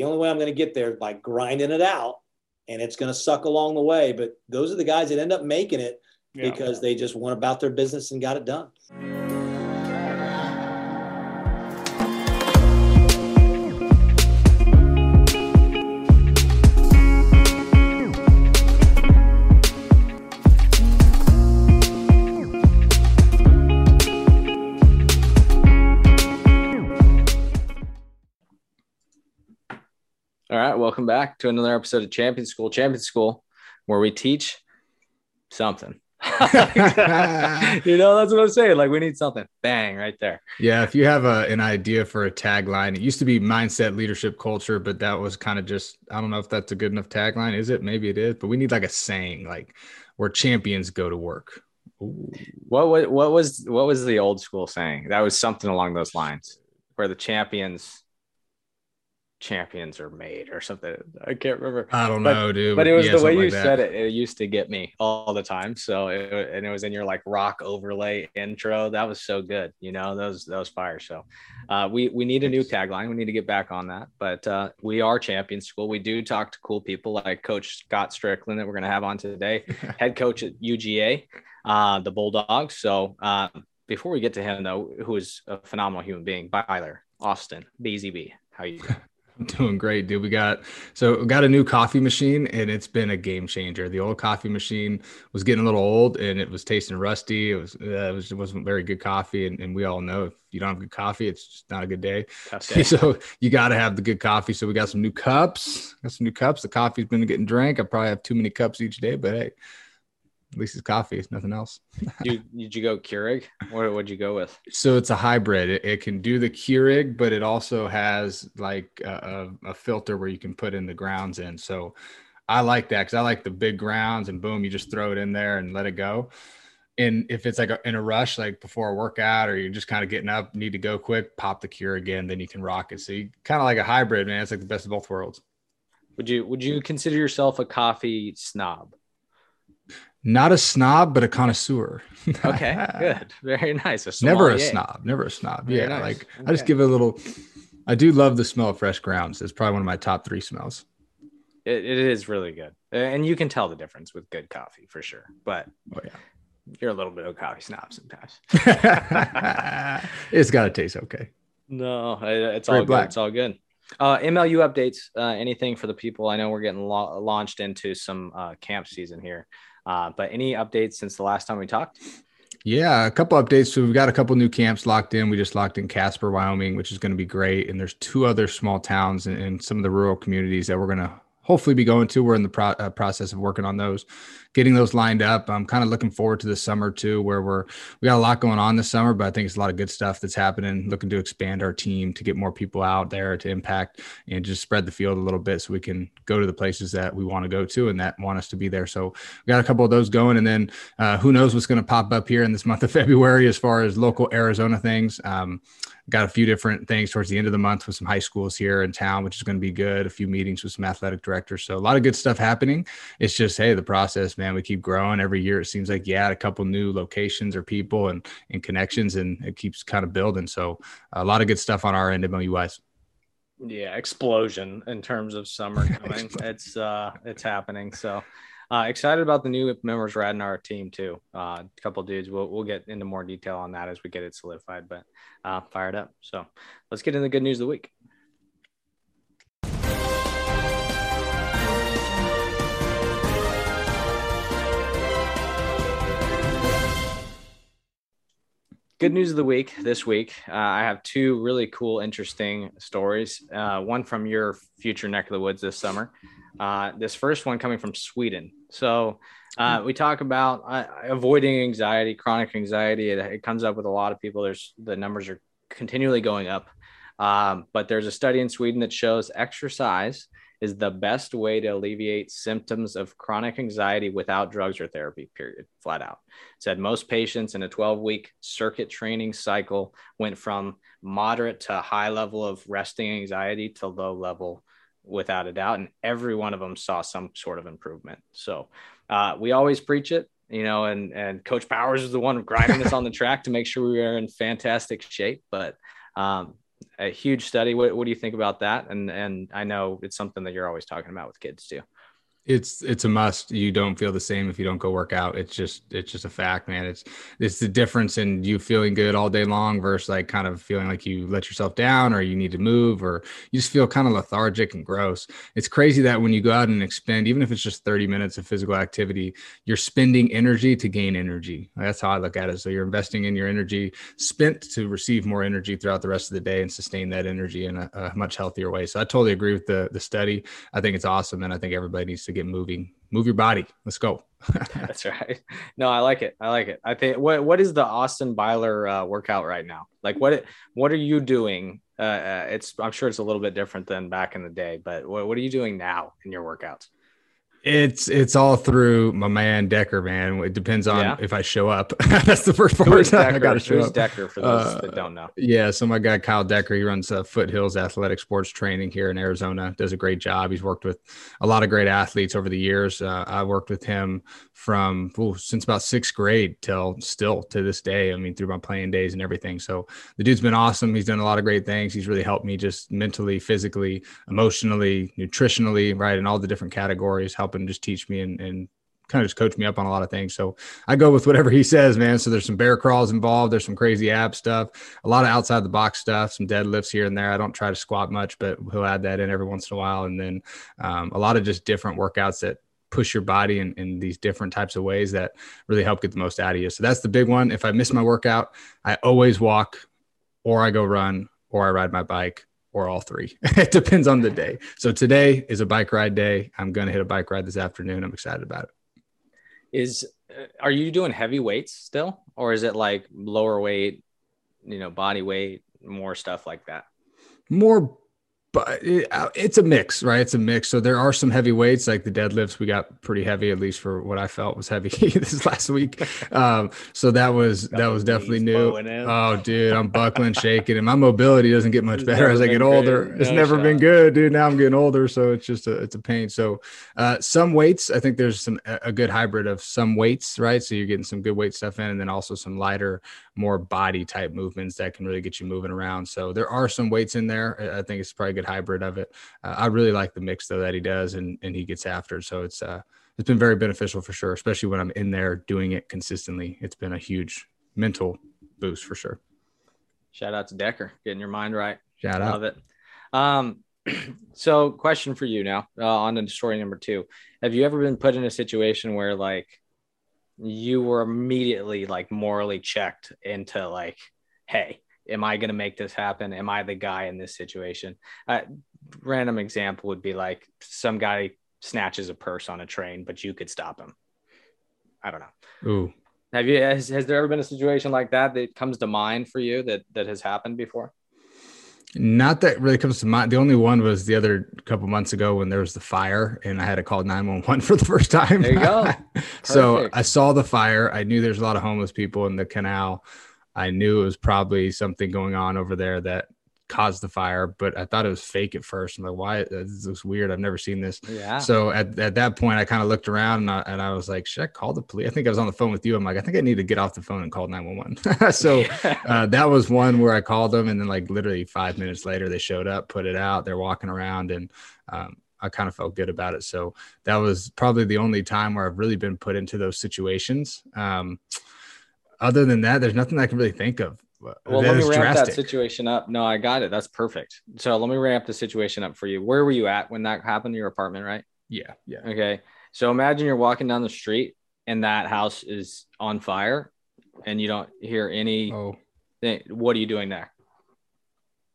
the only way I'm going to get there is by grinding it out, and it's going to suck along the way. But those are the guys that end up making it yeah. because they just went about their business and got it done. Welcome back to another episode of Champion School. Champion School, where we teach something. you know, that's what I'm saying. Like, we need something. Bang, right there. Yeah. If you have a, an idea for a tagline, it used to be mindset, leadership, culture, but that was kind of just, I don't know if that's a good enough tagline. Is it? Maybe it is, but we need like a saying, like where champions go to work. Ooh. What, what, what was, what was the old school saying? That was something along those lines where the champions champions are made or something. I can't remember. I don't but, know, dude. But it was yeah, the way you like said it. It used to get me all the time. So it, and it was in your like rock overlay intro. That was so good. You know, those those fires. So uh, we we need a new tagline. We need to get back on that. But uh, we are champion school. We do talk to cool people like Coach Scott Stricklin that we're going to have on today, head coach at UGA, uh, the Bulldogs. So uh, before we get to him though, who is a phenomenal human being, Byler Austin, BZB. How you? I'm doing great, dude. We got so we got a new coffee machine and it's been a game changer. The old coffee machine was getting a little old and it was tasting rusty. It was uh, it, was, wasn't very good coffee, and, and we all know if you don't have good coffee, it's just not a good day. day. So you got to have the good coffee. So we got some new cups. Got some new cups. The coffee's been getting drank. I probably have too many cups each day, but hey, at least it's coffee. It's nothing else. you, did you go Keurig? What would you go with? So it's a hybrid. It, it, can do the Keurig, but it also has like a, a, filter where you can put in the grounds in. So I like that because I like the big grounds and boom, you just throw it in there and let it go. And if it's like a, in a rush, like before a workout or you're just kind of getting up, need to go quick, pop the Keurig again, then you can rock it. So you kind of like a hybrid, man. It's like the best of both worlds. Would you would you consider yourself a coffee snob? Not a snob, but a connoisseur. okay, good, very nice. A never a snob, never a snob. Very yeah, nice. like okay. I just give it a little. I do love the smell of fresh grounds. It's probably one of my top three smells. it, it is really good, and you can tell the difference with good coffee for sure. But oh yeah, you're a little bit of a coffee snob sometimes. it's got to taste okay. No, it's all good. It's all good. Uh, MLU updates. Uh, anything for the people? I know we're getting lo- launched into some uh, camp season here. Uh, but any updates since the last time we talked? Yeah, a couple updates. So we've got a couple new camps locked in. We just locked in Casper, Wyoming, which is going to be great. And there's two other small towns and some of the rural communities that we're going to hopefully be going to. We're in the pro- uh, process of working on those getting those lined up. I'm kind of looking forward to the summer too, where we're we got a lot going on this summer, but I think it's a lot of good stuff that's happening. Looking to expand our team to get more people out there to impact and just spread the field a little bit so we can go to the places that we want to go to and that want us to be there. So we got a couple of those going, and then uh, who knows what's going to pop up here in this month of February as far as local Arizona things. Um, got a few different things towards the end of the month with some high schools here in town, which is going to be good. A few meetings with some athletic directors. So a lot of good stuff happening. It's just, hey, the process, man, we keep growing every year. It seems like, you add a couple new locations or people and, and connections, and it keeps kind of building. So a lot of good stuff on our end, MLU wise. Yeah, explosion in terms of summer coming. it's uh it's happening. So uh, excited about the new members we're adding our team too. Uh, a couple dudes. We'll we'll get into more detail on that as we get it solidified. But uh, fired up. So let's get into the good news of the week. good news of the week this week uh, i have two really cool interesting stories uh, one from your future neck of the woods this summer uh, this first one coming from sweden. So uh, we talk about uh, avoiding anxiety chronic anxiety. It, it, comes up with a lot of people. There's the numbers are continually going up. Um, but there's a study in sweden that shows exercise is the best way to alleviate symptoms of chronic anxiety without drugs or therapy, period, flat out. Said most patients in a 12 week circuit training cycle went from moderate to high level of resting anxiety to low level without a doubt. And every one of them saw some sort of improvement. So uh, we always preach it, you know, and, and Coach Powers is the one grinding us on the track to make sure we are in fantastic shape. But um, a huge study. What, what do you think about that? And and I know it's something that you're always talking about with kids too it's it's a must. You don't feel the same if you don't go work out. It's just it's just a fact man. It's it's the difference in you feeling good all day long versus like kind of feeling like you let yourself down or you need to move or you just feel kind of lethargic and gross. It's crazy that when you go out and expend even if it's just 30 minutes of physical activity you're spending energy to gain energy. That's how i look at it. So you're investing in your energy spent to receive more energy throughout the rest of the day and sustain that energy in a, a much healthier way. So i totally agree with the the study. I think it's awesome and i think everybody needs to get moving. Move your body. Let's go. That's right. No, I like it. I like it. I think what what is the Austin Byler uh, workout right now? Like what what are you doing? Uh, uh, it's I'm sure it's a little bit different than back in the day, but what, what are you doing now in your workouts? It's it's all through my man Decker, man. It depends on yeah. if I show up. That's the first part. I got to show Who's up. Decker for those uh, that don't know? Yeah, so my guy Kyle Decker, he runs uh, Foothills Athletic Sports Training here in Arizona. Does a great job. He's worked with a lot of great athletes over the years. Uh, I worked with him from ooh, since about sixth grade till still to this day. I mean, through my playing days and everything. So the dude's been awesome. He's done a lot of great things. He's really helped me just mentally, physically, emotionally, nutritionally, right, in all the different categories, helping just teach me and, and kind of just coach me up on a lot of things. So I go with whatever he says, man. So there's some bear crawls involved. There's some crazy ab stuff, a lot of outside the box stuff, some deadlifts here and there. I don't try to squat much, but he'll add that in every once in a while. And then um, a lot of just different workouts that push your body in, in these different types of ways that really help get the most out of you. So that's the big one. If I miss my workout, I always walk or I go run or I ride my bike or all three. it depends on the day. So today is a bike ride day. I'm going to hit a bike ride this afternoon. I'm excited about it. Is uh, are you doing heavy weights still or is it like lower weight, you know, body weight, more stuff like that? More but it, uh, it's a mix, right? It's a mix. So there are some heavy weights, like the deadlifts. We got pretty heavy, at least for what I felt was heavy this last week. Um, so that was that was definitely new. Oh, dude, I'm buckling, shaking, and my mobility doesn't get much better as I get older. It's never shot. been good, dude. Now I'm getting older, so it's just a it's a pain. So uh, some weights, I think there's some a good hybrid of some weights, right? So you're getting some good weight stuff in, and then also some lighter, more body type movements that can really get you moving around. So there are some weights in there. I think it's probably good hybrid of it. Uh, I really like the mix though that he does and and he gets after. So it's uh it's been very beneficial for sure, especially when I'm in there doing it consistently. It's been a huge mental boost for sure. Shout out to Decker, getting your mind right. Shout out. Love it. Um, so question for you now uh, on to story number two. Have you ever been put in a situation where like you were immediately like morally checked into like, hey, am I going to make this happen? Am I the guy in this situation? Uh, random example would be like some guy snatches a purse on a train, but you could stop him. I don't know. Ooh. Have you has, has there ever been a situation like that that comes to mind for you that that has happened before? Not that really comes to mind. The only one was the other couple months ago when there was the fire and I had to call 911 for the first time. There you go. so I saw the fire. I knew there's a lot of homeless people in the canal. I knew it was probably something going on over there that caused the fire, but I thought it was fake at first. I'm like, why? This looks weird. I've never seen this. Yeah. So at, at that point, I kind of looked around and I, and I was like, should I call the police? I think I was on the phone with you. I'm like, I think I need to get off the phone and call 911. so uh, that was one where I called them. And then, like, literally five minutes later, they showed up, put it out. They're walking around and, um, I kind of felt good about it. So that was probably the only time where I've really been put into those situations. Um, other than that, there's nothing I can really think of. Well, let me ramp drastic. that situation up. No, I got it. That's perfect. So let me ramp the situation up for you. Where were you at when that happened in your apartment, right? Yeah. Yeah. Okay. So imagine you're walking down the street and that house is on fire and you don't hear any. Oh. Thing. What are you doing there?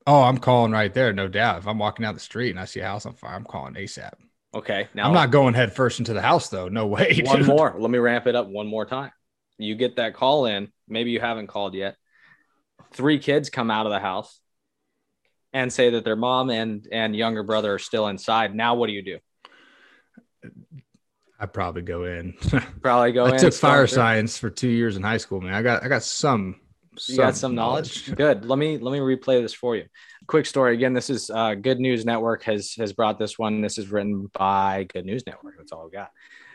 Oh, I'm calling right there, no doubt. If I'm walking down the street and I see a house on fire, I'm calling ASAP. Okay. Now I'm not going head first into the house though. No way. One dude. more. Let me ramp it up one more time you get that call in, maybe you haven't called yet. Three kids come out of the house and say that their mom and and younger brother are still inside. Now what do you do? I probably go in. Probably go I in. Took fire science for two years in high school, man. I got I got some. You got some knowledge. knowledge. Good. Let me let me replay this for you. Quick story. Again, this is uh, Good News Network has has brought this one. This is written by Good News Network. That's all I got.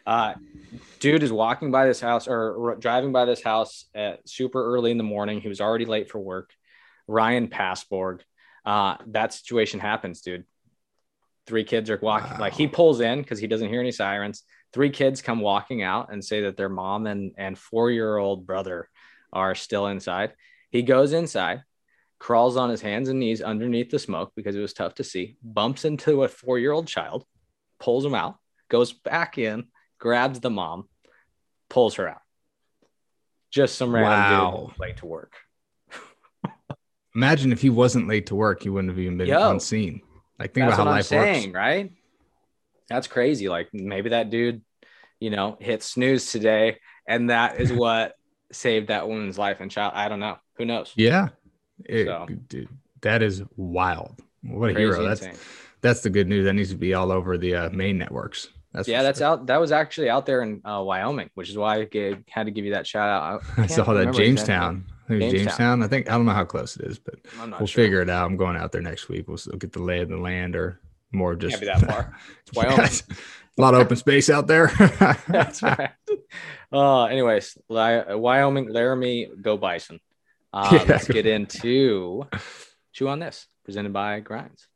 Uh, dude is walking by this house or driving by this house at super early in the morning. He was already late for work. Ryan Passborg. Uh, that situation happens, dude. Three kids are walking, wow. like he pulls in because he doesn't hear any sirens. Three kids come walking out and say that their mom and, and four year old brother are still inside. He goes inside, crawls on his hands and knees underneath the smoke because it was tough to see, bumps into a four year old child, pulls him out, goes back in, grabs the mom, pulls her out. Just some random wow. dude late to work. Imagine if he wasn't late to work, he wouldn't have even been Yo, on scene. Like think about how life saying, works. right? That's crazy. Like maybe that dude, you know, hit snooze today, and that is what saved that woman's life and child. I don't know. Who knows? Yeah. It, so. dude, that is wild. What a Crazy hero. That's insane. that's the good news. That needs to be all over the uh, main networks. That's yeah, that's sure. out. That was actually out there in uh, Wyoming, which is why I gave, had to give you that shout out. I, I saw that Jamestown. I think Jamestown. Jamestown. I think I don't know how close it is, but we'll sure. figure it out. I'm going out there next week. We'll, get the lay of the land, or more just Can't be that far. It's Wyoming. a lot of open space out there. that's right. Uh, anyways, Wyoming, Laramie, go Bison. Uh, yeah. Let's get into Chew on This, presented by Grinds.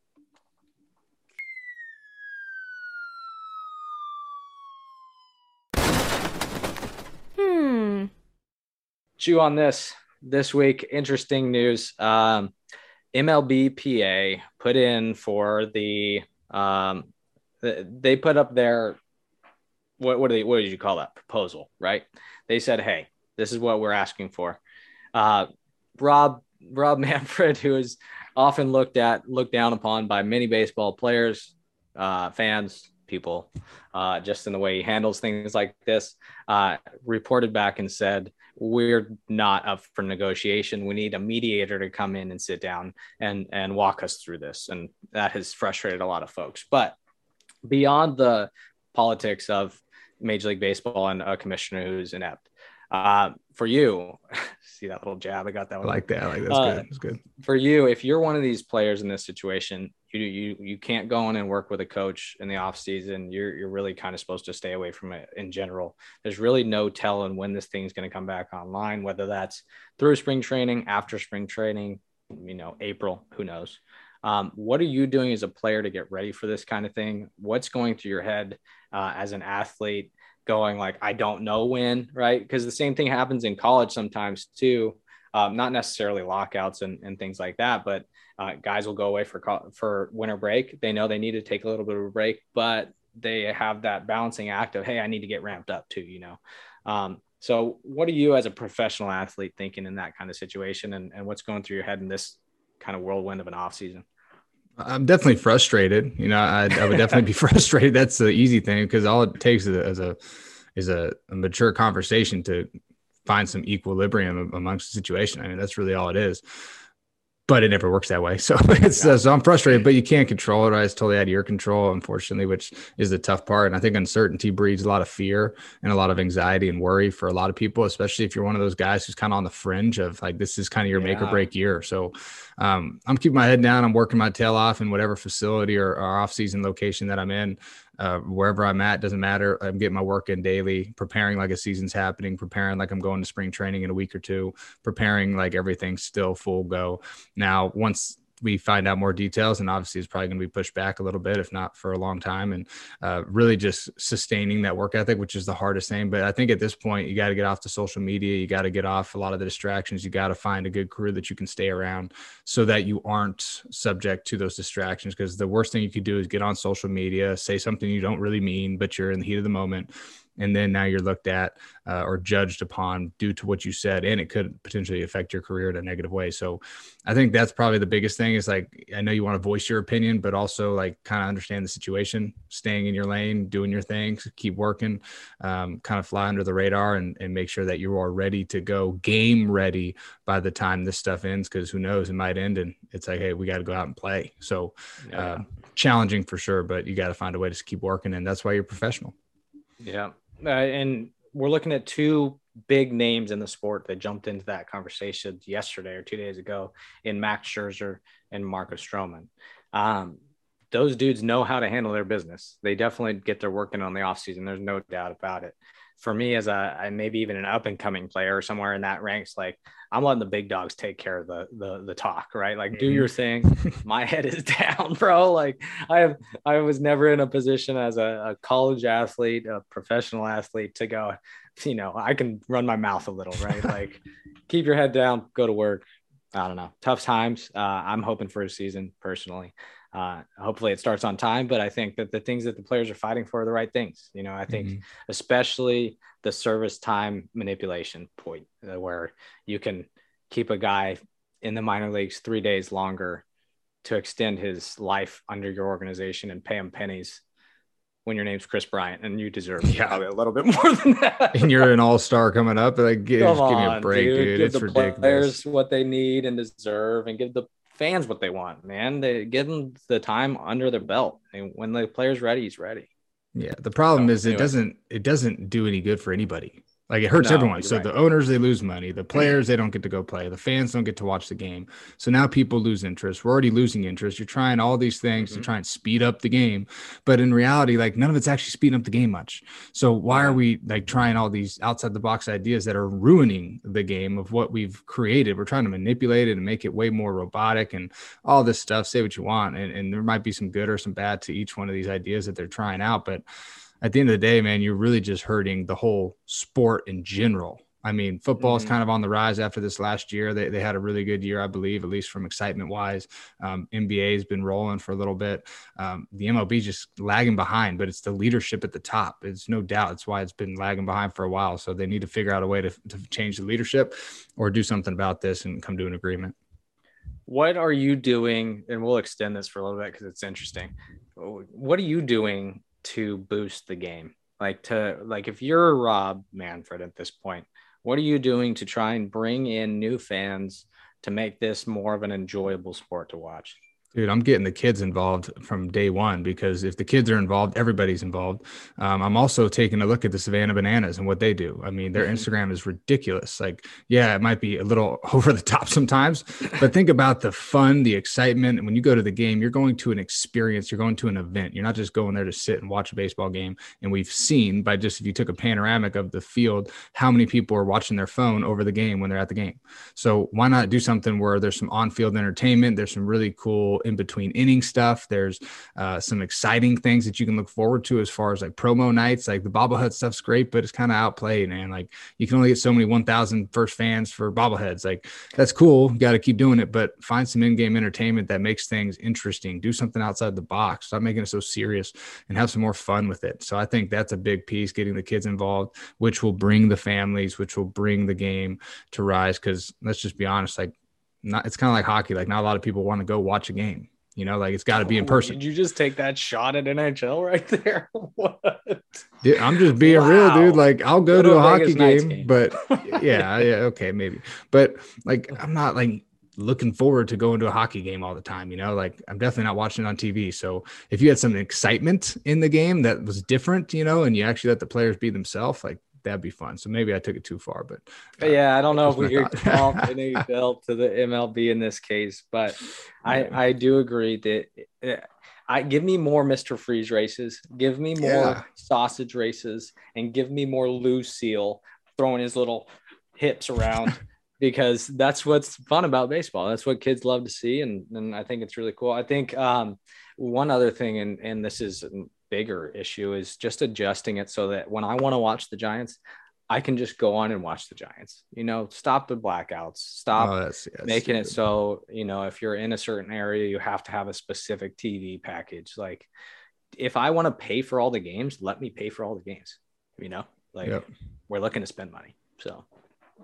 Chew on This this week. Interesting news. Um, MLBPA put in for the um, they put up their what what do they what did you call that proposal right? They said, hey, this is what we're asking for. Uh, Rob Rob Manfred, who is often looked at looked down upon by many baseball players, uh, fans, people, uh, just in the way he handles things like this, uh, reported back and said, "We're not up for negotiation. We need a mediator to come in and sit down and and walk us through this." And that has frustrated a lot of folks. But beyond the politics of Major League Baseball and a commissioner who's inept, uh, for you, see that little jab? I got that one. I like that. I like that's uh, good. That's good. For you, if you're one of these players in this situation, you you you can't go in and work with a coach in the off season. You're you're really kind of supposed to stay away from it in general. There's really no telling when this thing's going to come back online, whether that's through spring training, after spring training, you know, April, who knows. Um, what are you doing as a player to get ready for this kind of thing? What's going through your head uh, as an athlete? Going like I don't know when, right? Because the same thing happens in college sometimes too. Um, not necessarily lockouts and, and things like that, but uh, guys will go away for for winter break. They know they need to take a little bit of a break, but they have that balancing act of hey, I need to get ramped up too, you know. Um, so, what are you as a professional athlete thinking in that kind of situation, and, and what's going through your head in this kind of whirlwind of an off season? I'm definitely frustrated. You know, I, I would definitely be frustrated. That's the easy thing because all it takes is a is a, is a, a mature conversation to find some equilibrium amongst the situation. I mean, that's really all it is but it never works that way. So it's uh, so I'm frustrated, but you can't control it. Right? It's totally out of your control, unfortunately, which is the tough part. And I think uncertainty breeds a lot of fear and a lot of anxiety and worry for a lot of people, especially if you're one of those guys who's kind of on the fringe of like this is kind of your yeah. make or break year. So um, I'm keeping my head down. I'm working my tail off in whatever facility or, or off season location that I'm in uh, wherever I'm at, doesn't matter. I'm getting my work in daily, preparing like a season's happening, preparing like I'm going to spring training in a week or two, preparing like everything's still full go. Now, once we find out more details and obviously it's probably going to be pushed back a little bit if not for a long time and uh, really just sustaining that work ethic which is the hardest thing. But i think at this point you got to get off the social media you got to get off a lot of the distractions you got to find a good crew that you can stay around so that you aren't subject to those distractions. Because the worst thing you could do is get on social media say something you don't really mean but you're in the heat of the moment and then now you're looked at uh, or judged upon due to what you said and it could potentially affect your career in a negative way. So i think that's probably the biggest thing is like i know you want to voice your opinion but also like kind of understand the situation staying in your lane doing your things keep working um, kind of fly under the radar and, and make sure that you are ready to go game ready by the time this stuff ends because who knows it might end and it's like hey we got to go out and play. So yeah. uh, challenging for sure but you got to find a way to keep working and that's why you're professional. Yeah uh, and we're looking at two big names in the sport that jumped into that conversation yesterday or two days ago in Max Scherzer and Marcus Stroman. Um, those dudes know how to handle their business. They definitely get their work in on the offseason. There's no doubt about it. for me as a maybe even an up and coming player or somewhere in that ranks, like I'm letting the big dogs take care of the the, the talk, right? Like do your mm-hmm. thing. My head is down, bro. Like I have I was never in a position as a, a college athlete, a professional athlete to go, you know, I can run my mouth a little, right? like keep your head down, go to work. I don't know. Tough times. Uh, I'm hoping for a season personally. Uh, hopefully it starts on time, but I think that the things that the players are fighting for are the right things. You know, I think mm-hmm. especially the service time manipulation point uh, where you can keep a guy in the minor leagues three days longer to extend his life under your organization and pay him pennies when your name's Kris Bryant and you deserve yeah. a little bit more than that. and you're an all star coming up. Like, give, give me a break, dude. dude. Give it's the ridiculous. players what they need and deserve, and give the fans what they want, man. They give them the time under their belt. And when the player's ready, he's ready. Yeah. The problem so, is anyway. it doesn't it doesn't do any good for anybody. Like it hurts no, everyone. So right. the owners they lose money, the players they don't get to go play, the fans don't get to watch the game. So now people lose interest. We're already losing interest. You're trying all these things mm-hmm. to try and speed up the game, but in reality, like none of it's actually speeding up the game much. So why are we like trying all these outside the box ideas that are ruining the game of what we've created? We're trying to manipulate it and make it way more robotic and all this stuff. Say what you want, and, and there might be some good or some bad to each one of these ideas that they're trying out, but at the end of the day, man, you're really just hurting the whole sport in general. I mean, football is mm-hmm. kind of on the rise after this last year. They, they had a really good year, I believe, at least from excitement wise. Um, NBA has been rolling for a little bit. Um, the MLB just lagging behind, but it's the leadership at the top. It's no doubt. It's why it's been lagging behind for a while. So they need to figure out a way to, to change the leadership or do something about this and come to an agreement. What are you doing? And we'll extend this for a little bit because it's interesting. What are you doing to boost the game? Like to like if you're Rob Manfred at this point, what are you doing to try and bring in new fans to make this more of an enjoyable sport to watch? Dude, I'm getting the kids involved from day one because if the kids are involved, everybody's involved. Um, I'm also taking a look at the Savannah Bananas and what they do. I mean, their mm-hmm. Instagram is ridiculous. Like, yeah, it might be a little over the top sometimes, but think about the fun, the excitement. And when you go to the game, you're going to an experience, you're going to an event. You're not just going there to sit and watch a baseball game. And we've seen by just if you took a panoramic of the field, how many people are watching their phone over the game when they're at the game. So why not do something where there's some on field entertainment? There's some really cool in between inning stuff. There's uh, some exciting things that you can look forward to as far as like promo nights. Like the bobblehead stuff's great, but it's kind of outplayed, man. Like you can only get so many 1,000 first fans for bobbleheads. Like that's cool. Got to keep doing it, but find some in-game entertainment that makes things interesting. Do something outside the box. Stop making it so serious and have some more fun with it. So I think that's a big piece, getting the kids involved, which will bring the families, which will bring the game to rise. Because let's just be honest, like not it's kind of like hockey. Like not a lot of people want to go watch a game. You know, like it's got to be in oh, person. Did you just take that shot at NHL right there? what? Dude, I'm just being wow. real, dude. Like I'll go, go to, to, a hockey game, game, but yeah, yeah, okay, maybe. But like I'm not like looking forward to going to a hockey game all the time. You know, like I'm definitely not watching it on TV. So if you had some excitement in the game that was different, you know, and you actually let the players be themselves, like that'd be fun. So maybe I took it too far, but uh, yeah, I don't know if we could comp NHL to the MLB in this case, but I I do agree that. Uh, I give me more Mr. Freeze races, give me more yeah. sausage races, and give me more Lou Seal throwing his little hips around because that's what's fun about baseball. That's what kids love to see, and and I think it's really cool. I think um, one other thing, and and this is bigger issue is just adjusting it so that when I want to watch the Giants, I can just go on and watch the Giants. You know, stop the blackouts, stop oh, that's, that's making it so, you know, if you're in a certain area, you have to have a specific TV package. Like, if I want to pay for all the games, let me pay for all the games. You know, like yep. we're looking to spend money. So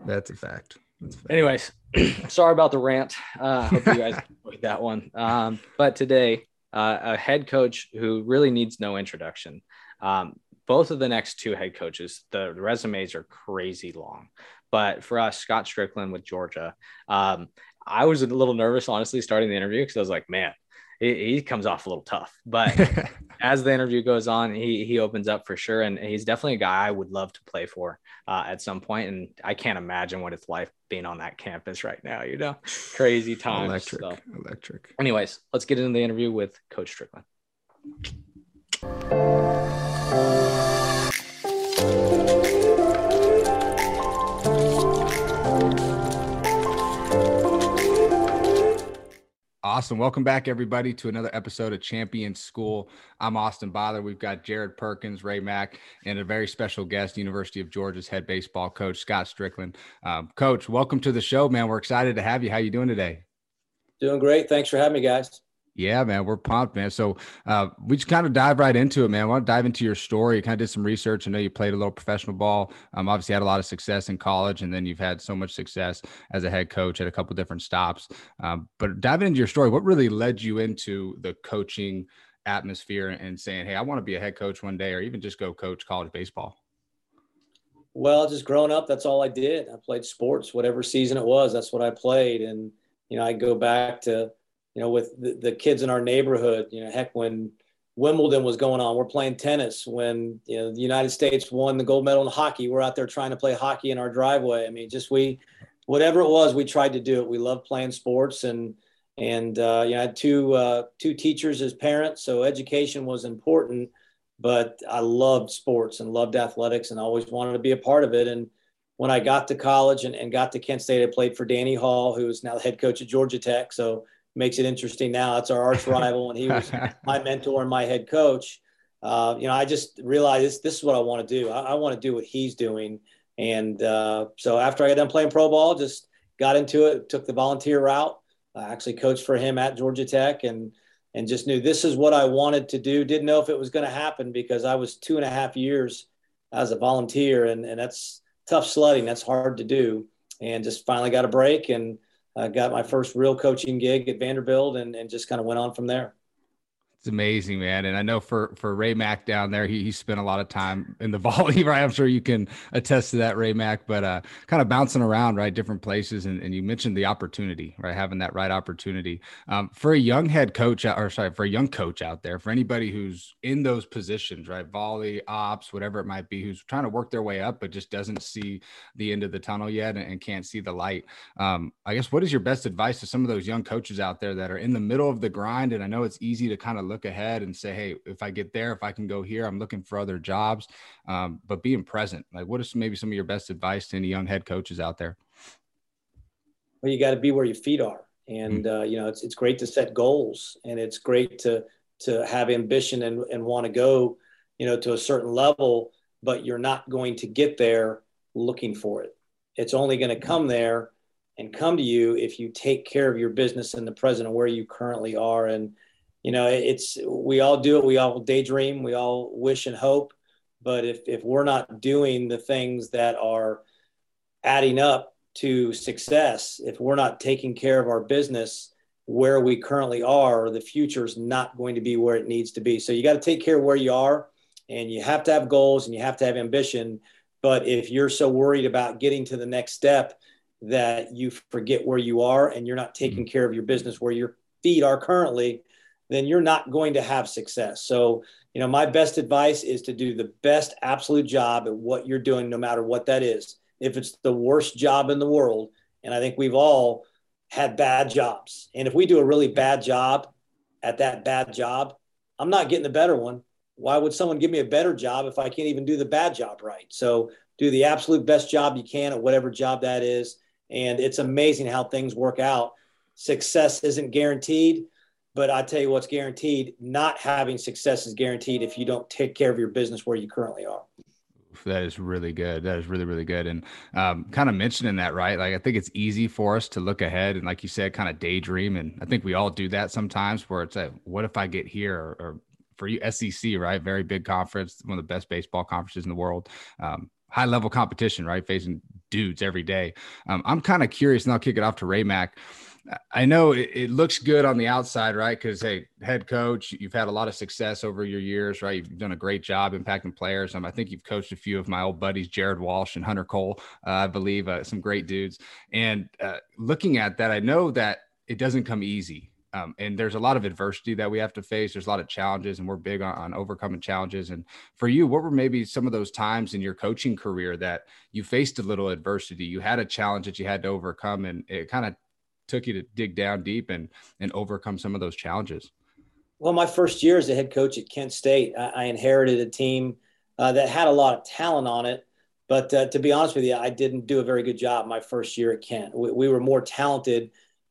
that's a fact. That's a fact. Anyways, sorry about the rant. Uh, hope you guys enjoyed that one. Um, but today, uh, a head coach who really needs no introduction. Um, both of the next two head coaches, the resumes are crazy long. But for us, Scott Stricklin with Georgia, um, I was a little nervous, honestly, starting the interview because I was like, man, he, he comes off a little tough. But as the interview goes on, he he opens up for sure, and he's definitely a guy I would love to play for uh, at some point. And I can't imagine what it's like being on that campus right now. You know, crazy times. Electric, so. electric. Anyways, let's get into the interview with Coach Stricklin. Awesome. Welcome back, everybody, to another episode of Champion School. I'm Austin Byler. We've got Jared Perkins, Ray Mack, and a very special guest, University of Georgia's head baseball coach, Scott Stricklin. Um, coach, welcome to the show, man. We're excited to have you. How are you doing today? Doing great. Thanks for having me, guys. Yeah, man, we're pumped, man. So uh, we just kind of dive right into it, man. I want to dive into your story. You kind of did some research. I know you played a little professional ball. Um, obviously had a lot of success in college, and then you've had so much success as a head coach at a couple different stops. Um, but diving into your story, what really led you into the coaching atmosphere and saying, "Hey, I want to be a head coach one day," or even just go coach college baseball? Well, just growing up, that's all I did. I played sports, whatever season it was. That's what I played, and you know, I go back to you know, with the, the kids in our neighborhood, you know, heck, when Wimbledon was going on, we're playing tennis. When you know the United States won the gold medal in hockey, we're out there trying to play hockey in our driveway. I mean, just we, whatever it was, we tried to do it. We love playing sports, and and uh, you know, I had two uh, two teachers as parents, so education was important. But I loved sports and loved athletics, and always wanted to be a part of it. And when I got to college and, and got to Kent State, I played for Danny Hall, who is now the head coach at Georgia Tech. So makes it interesting now. It's our arch rival, and he was my mentor and my head coach. Uh, you know, I just realized this, this is what I want to do. I, I want to do what he's doing. And uh, so after I got done playing pro ball, just got into it, took the volunteer route. I actually coached for him at Georgia Tech and and just knew this is what I wanted to do. Didn't know if it was going to happen because I was two and a half years as a volunteer, and, and that's tough sledding. That's hard to do. And just finally got a break and – I got my first real coaching gig at Vanderbilt and, and just kind of went on from there. It's amazing, man. And I know for for Ray Mack down there, he, he spent a lot of time in the volley, right? I'm sure you can attest to that, Ray Mack, but uh, kind of bouncing around, right? Different places. And, and you mentioned the opportunity, right? Having that right opportunity. Um, for a young head coach, or sorry, for a young coach out there, for anybody who's in those positions, right? Volley, ops, whatever it might be, who's trying to work their way up, but just doesn't see the end of the tunnel yet and, and can't see the light. Um, I guess what is your best advice to some of those young coaches out there that are in the middle of the grind? And I know it's easy to kind of look ahead and say, hey, if I get there, if I can go here, I'm looking for other jobs. Um, but being present, like what is maybe some of your best advice to any young head coaches out there? Well, you got to be where your feet are. And, mm-hmm. uh, you know, it's, it's great to set goals and it's great to, to have ambition and, and want to go, you know, to a certain level, but you're not going to get there looking for it. It's only going to come there and come to you if you take care of your business in the present and where you currently are. And, you know, it's we all do it. We all daydream. We all wish and hope. But if if we're not doing the things that are adding up to success, if we're not taking care of our business where we currently are, the future is not going to be where it needs to be. So you got to take care of where you are, and you have to have goals and you have to have ambition. But if you're so worried about getting to the next step that you forget where you are and you're not taking mm-hmm. care of your business where your feet are currently, then you're not going to have success. So, you know, my best advice is to do the best absolute job at what you're doing, no matter what that is. If it's the worst job in the world, and I think we've all had bad jobs. And if we do a really bad job at that bad job, I'm not getting the better one. Why would someone give me a better job if I can't even do the bad job right? So, do the absolute best job you can at whatever job that is. And it's amazing how things work out. Success isn't guaranteed but I tell you what's guaranteed: not having success is guaranteed if you don't take care of your business where you currently are. That is really good. That is really, really good. And um, kind of mentioning that, right? Like, I think it's easy for us to look ahead and, like you said, kind of daydream. And I think we all do that sometimes where it's like, what if I get here? Or, or for you, SEC, right? Very big conference, one of the best baseball conferences in the world. Um, high level competition, right? Facing dudes every day. Um, I'm kind of curious, and I'll kick it off to Ray Mack. I know it, it, looks good on the outside, right? Because hey, head coach, you've had a lot of success over your years, right? You've done a great job impacting players. Um, I think you've coached a few of my old buddies, Jared Walsh and Hunter Cole, uh, I believe, uh, some great dudes. And uh, looking at that, I know that it doesn't come easy. Um, and there's a lot of adversity that we have to face. There's a lot of challenges, and we're big on, on overcoming challenges. And for you, what were maybe some of those times in your coaching career that you faced a little adversity? You had a challenge that you had to overcome, and it kind of took you to dig down deep and and overcome some of those challenges? Well, my first year as a head coach at Kent State, I, I inherited a team uh, that had a lot of talent on it. But uh, to be honest with you, I didn't do a very good job my first year at Kent. We, we, were more talented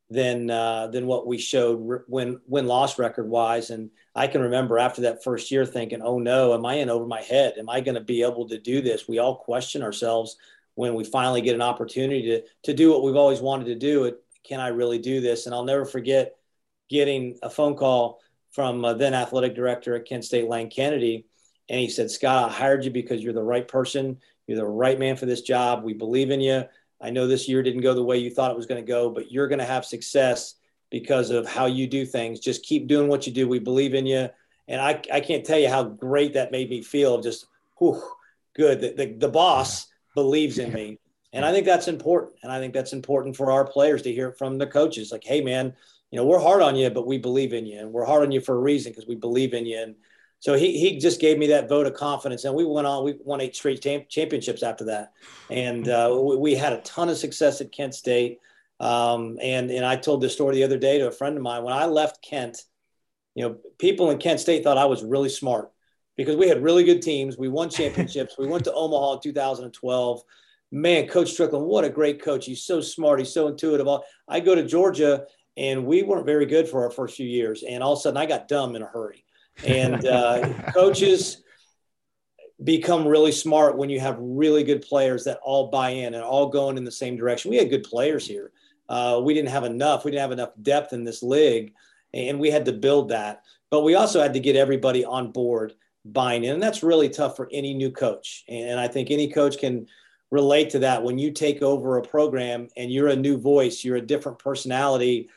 than uh, than what we showed win win loss record wise. And I can remember after that first year thinking, "Oh no, am I in over my head? Am I going to be able to do this?" We all question ourselves when we finally get an opportunity to to do what we've always wanted to do. It, can I really do this? And I'll never forget getting a phone call from uh, then athletic director at Kent State, Laing Kennedy, and he said, "Scott, I hired you because you're the right person. You're the right man for this job. We believe in you." I know this year didn't go the way you thought it was going to go, but you're going to have success because of how you do things. Just keep doing what you do. We believe in you. And I, I can't tell you how great that made me feel. Just, whew, good. The, the, the boss believes in me. And I think that's important. And I think that's important for our players to hear from the coaches like, hey, man, you know, we're hard on you, but we believe in you. And we're hard on you for a reason because we believe in you. And so he, he just gave me that vote of confidence, and we went on. We won eight straight championships after that, and uh, we, we, had a ton of success at Kent State. Um, and and I told this story the other day to a friend of mine. When I left Kent, you know, people in Kent State thought I was really smart because we had really good teams. We won championships. we went to Omaha in 2012. Man, Coach Stricklin, what a great coach! He's so smart. He's so intuitive. I go to Georgia, and we weren't very good for our first few years, and all of a sudden I got dumb in a hurry and uh, coaches become really smart when you have really good players that all buy in and all going in the same direction. We had good players here. Uh, we didn't have enough. We didn't have enough depth in this league, and we had to build that. But we also had to get everybody on board buying in, and that's really tough for any new coach. And I think any coach can relate to that. When you take over a program and you're a new voice, you're a different personality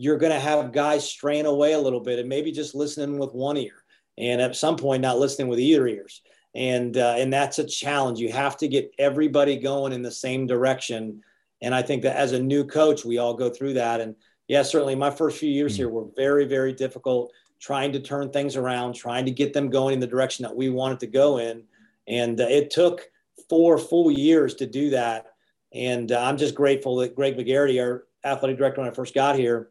you're going to have guys straying away a little bit and maybe just listening with one ear and at some point not listening with either ears. And uh, and that's a challenge. You have to get everybody going in the same direction. And i think that as a new coach we all go through that. And yeah certainly my first few years mm-hmm. here were very very difficult trying to turn things around trying to get them going in the direction that we wanted to go in. And uh, it took four full years to do that. And uh, i'm just grateful that greg mcgarity our athletic director when i first got here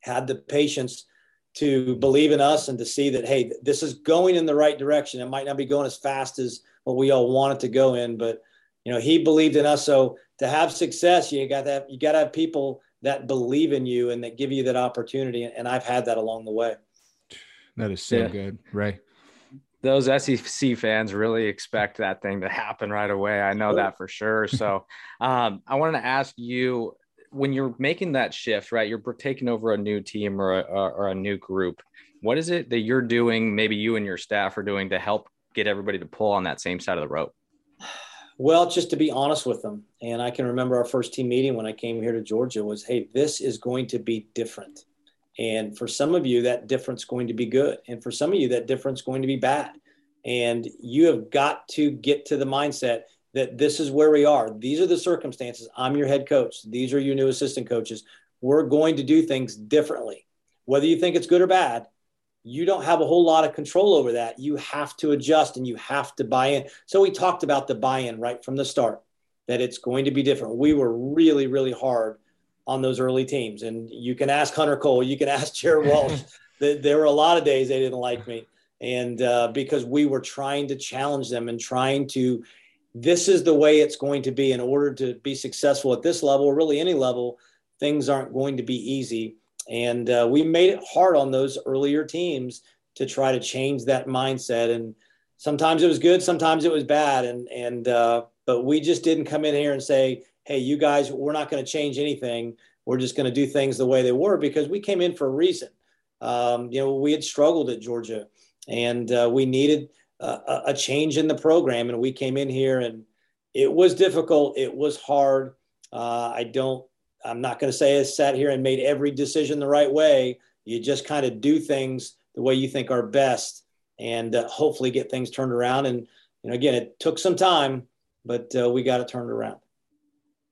had the patience to believe in us and to see that hey this is going in the right direction. It might not be going as fast as what we all want it to go in but you know he believed in us. So to have success you got to have you got to have people that believe in you and that give you that opportunity. And i've had that along the way. That is so yeah. good right those SEC fans really expect that thing to happen right away. I know that for sure. So, um, I wanted to ask you when you're making that shift, right? You're taking over a new team or a, or a new group. What is it that you're doing? Maybe you and your staff are doing to help get everybody to pull on that same side of the rope. Well, just to be honest with them. And I can remember our first team meeting when I came here to Georgia was, hey, this is going to be different. And for some of you, that difference is going to be good. And for some of you, that difference is going to be bad. And you have got to get to the mindset that this is where we are. These are the circumstances. I'm your head coach. These are your new assistant coaches. We're going to do things differently. Whether you think it's good or bad, you don't have a whole lot of control over that. You have to adjust and you have to buy in. So we talked about the buy in right from the start that it's going to be different. We were really, really hard on those early teams. And you can ask Hunter Cole, you can ask Jared Walsh. there were a lot of days they didn't like me. And uh, because we were trying to challenge them and trying to this is the way it's going to be in order to be successful at this level or really any level things aren't going to be easy and uh, we made it hard on those earlier teams to try to change that mindset and sometimes it was good sometimes it was bad and and uh, but we just didn't come in here and say hey you guys we're not going to change anything we're just going to do things the way they were because we came in for a reason um, you know we had struggled at georgia and uh, we needed a, a change in the program. And we came in here and it was difficult. It was hard. Uh, I don't, I'm not going to say I sat here and made every decision the right way. You just kind of do things the way you think are best and uh, hopefully get things turned around. And, you know, again, it took some time, but uh, we got it turned around.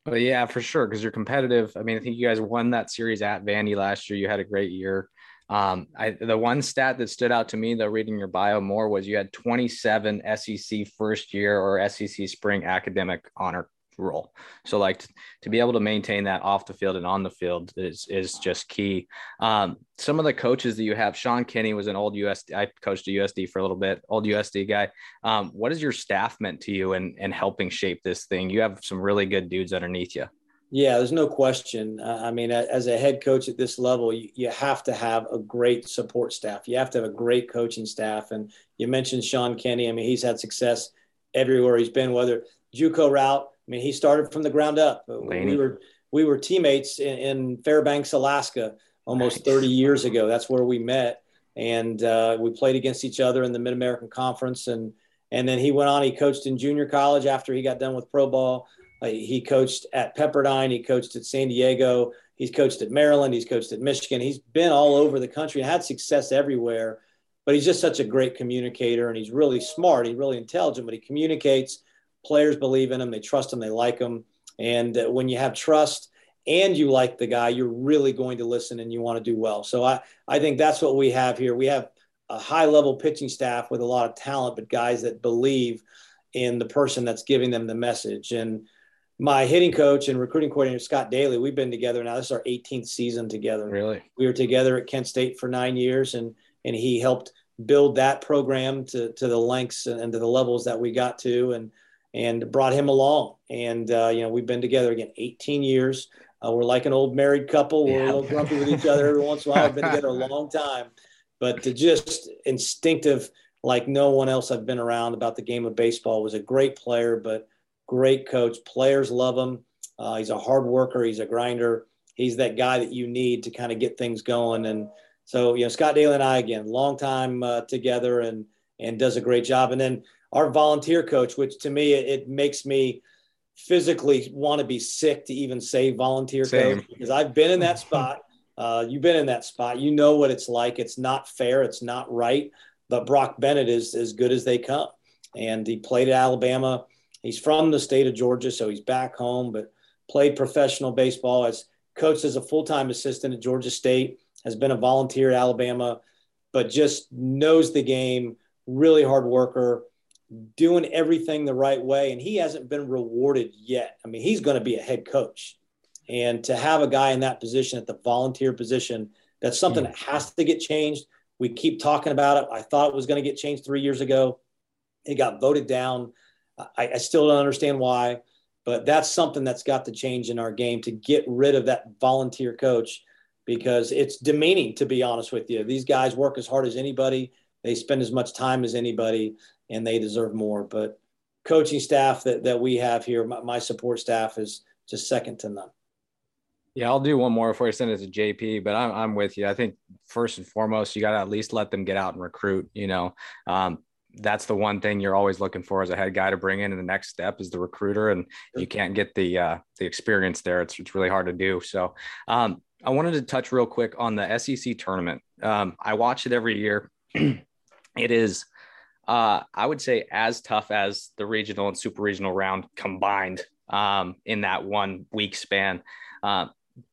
But yeah, for sure, because you're competitive. I mean, I think you guys won that series at Vandy last year. You had a great year. Um, I, the one stat that stood out to me, though, reading your bio more, was you had 27 SEC first year or SEC spring academic honor roll. So, like to, to be able to maintain that off the field and on the field is is just key. Um, some of the coaches that you have, Sean Kenny was an old USD. I coached a USD for a little bit, old USD guy. Um, what has your staff meant to you and and helping shape this thing? You have some really good dudes underneath you. Yeah, there's no question. Uh, I mean, as a head coach at this level, you, you, have to have a great support staff. You have to have a great coaching staff. And you mentioned Sean Kenny. I mean, he's had success everywhere he's been, whether JUCO route. I mean, he started from the ground up. Laney. We were we were teammates in, in Fairbanks, Alaska, almost 30 years ago. That's where we met, and uh, we played against each other in the Mid American Conference. And and then he went on. He coached in junior college after he got done with pro ball. Uh, he coached at Pepperdine. He coached at San Diego. He's coached at Maryland. He's coached at Michigan. He's been all over the country and had success everywhere. But he's just such a great communicator, and he's really smart. He's really intelligent, but he communicates. Players believe in him. They trust him. They like him. And uh, when you have trust and you like the guy, you're really going to listen and you want to do well. So I, I think that's what we have here. We have a high level pitching staff with a lot of talent, but guys that believe in the person that's giving them the message. And my hitting coach and recruiting coordinator Scott Daeley, we've been together now. This is our 18th season together. Really? We were together at Kent State for nine years, and and he helped build that program to to the lengths and to the levels that we got to, and and brought him along. And uh, you know, we've been together again 18 years. Uh, we're like an old married couple. We're yeah. a little grumpy with each other every once in a while. I've been together a long time, but to just instinctive like no one else I've been around about the game of baseball. Was a great player, but great coach. Players love him. Uh, he's a hard worker. He's a grinder. He's that guy that you need to kind of get things going. And so, you know, Scott Daeley and I, again, long time uh, together and, and does a great job. And then our volunteer coach, which to me, it, it makes me physically want to be sick to even say volunteer Same. coach because I've been in that spot. Uh, you've been in that spot. You know what it's like. It's not fair. It's not right. But Brock Bennett is as good as they come. And he played at Alabama He's from the state of Georgia, so he's back home, but played professional baseball as coached as a full-time assistant at Georgia State, has been a volunteer at Alabama, but just knows the game, really hard worker, doing everything the right way. And he hasn't been rewarded yet. I mean, he's going to be a head coach. And to have a guy in that position at the volunteer position, that's something mm. that has to get changed. We keep talking about it. I thought it was going to get changed three years ago. It got voted down I, I still don't understand why, but that's something that's got to change in our game to get rid of that volunteer coach because it's demeaning, to be honest with you. These guys work as hard as anybody, they spend as much time as anybody, and they deserve more. But coaching staff that, that we have here, my, my support staff is just second to none. Yeah, I'll do one more before I send it to JP, but I'm, I'm with you. I think first and foremost, you got to at least let them get out and recruit. You know, um, that's the one thing you're always looking for as a head guy to bring in. And the next step is the recruiter, and you can't get the uh, the experience there. It's it's really hard to do. So um, I wanted to touch real quick on the SEC tournament. Um, I watch it every year. it is, uh, I would say, as tough as the regional and super regional round combined um, in that one week span. Uh,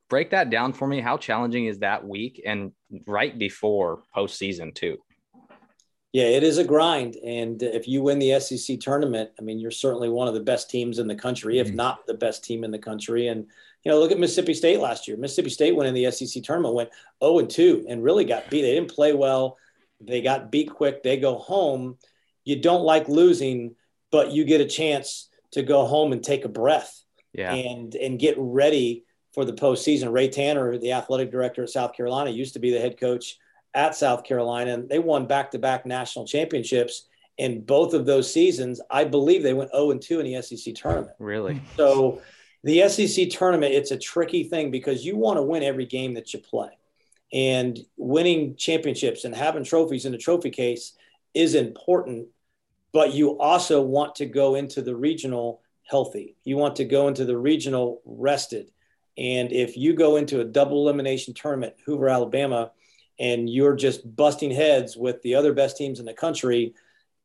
break that down for me. How challenging is that week and right before postseason too? Yeah, it is a grind. And if you win the SEC tournament, I mean, you're certainly one of the best teams in the country, if mm-hmm. not the best team in the country. And, you know, look at Mississippi State last year. Mississippi State went in the SEC tournament, went 0 and 2, and really got beat. They didn't play well. They got beat quick. They go home. You don't like losing, but you get a chance to go home and take a breath yeah. and and get ready for the postseason. Ray Tanner, the athletic director at South Carolina, used to be the head coach at South Carolina, and they won back-to-back national championships. In both of those seasons, I believe they went 0 and 2 in the SEC tournament. Really? So the SEC tournament, it's a tricky thing because you want to win every game that you play. And winning championships and having trophies in the trophy case is important, but you also want to go into the regional healthy. You want to go into the regional rested. And if you go into a double elimination tournament, Hoover, Alabama, and you're just busting heads with the other best teams in the country,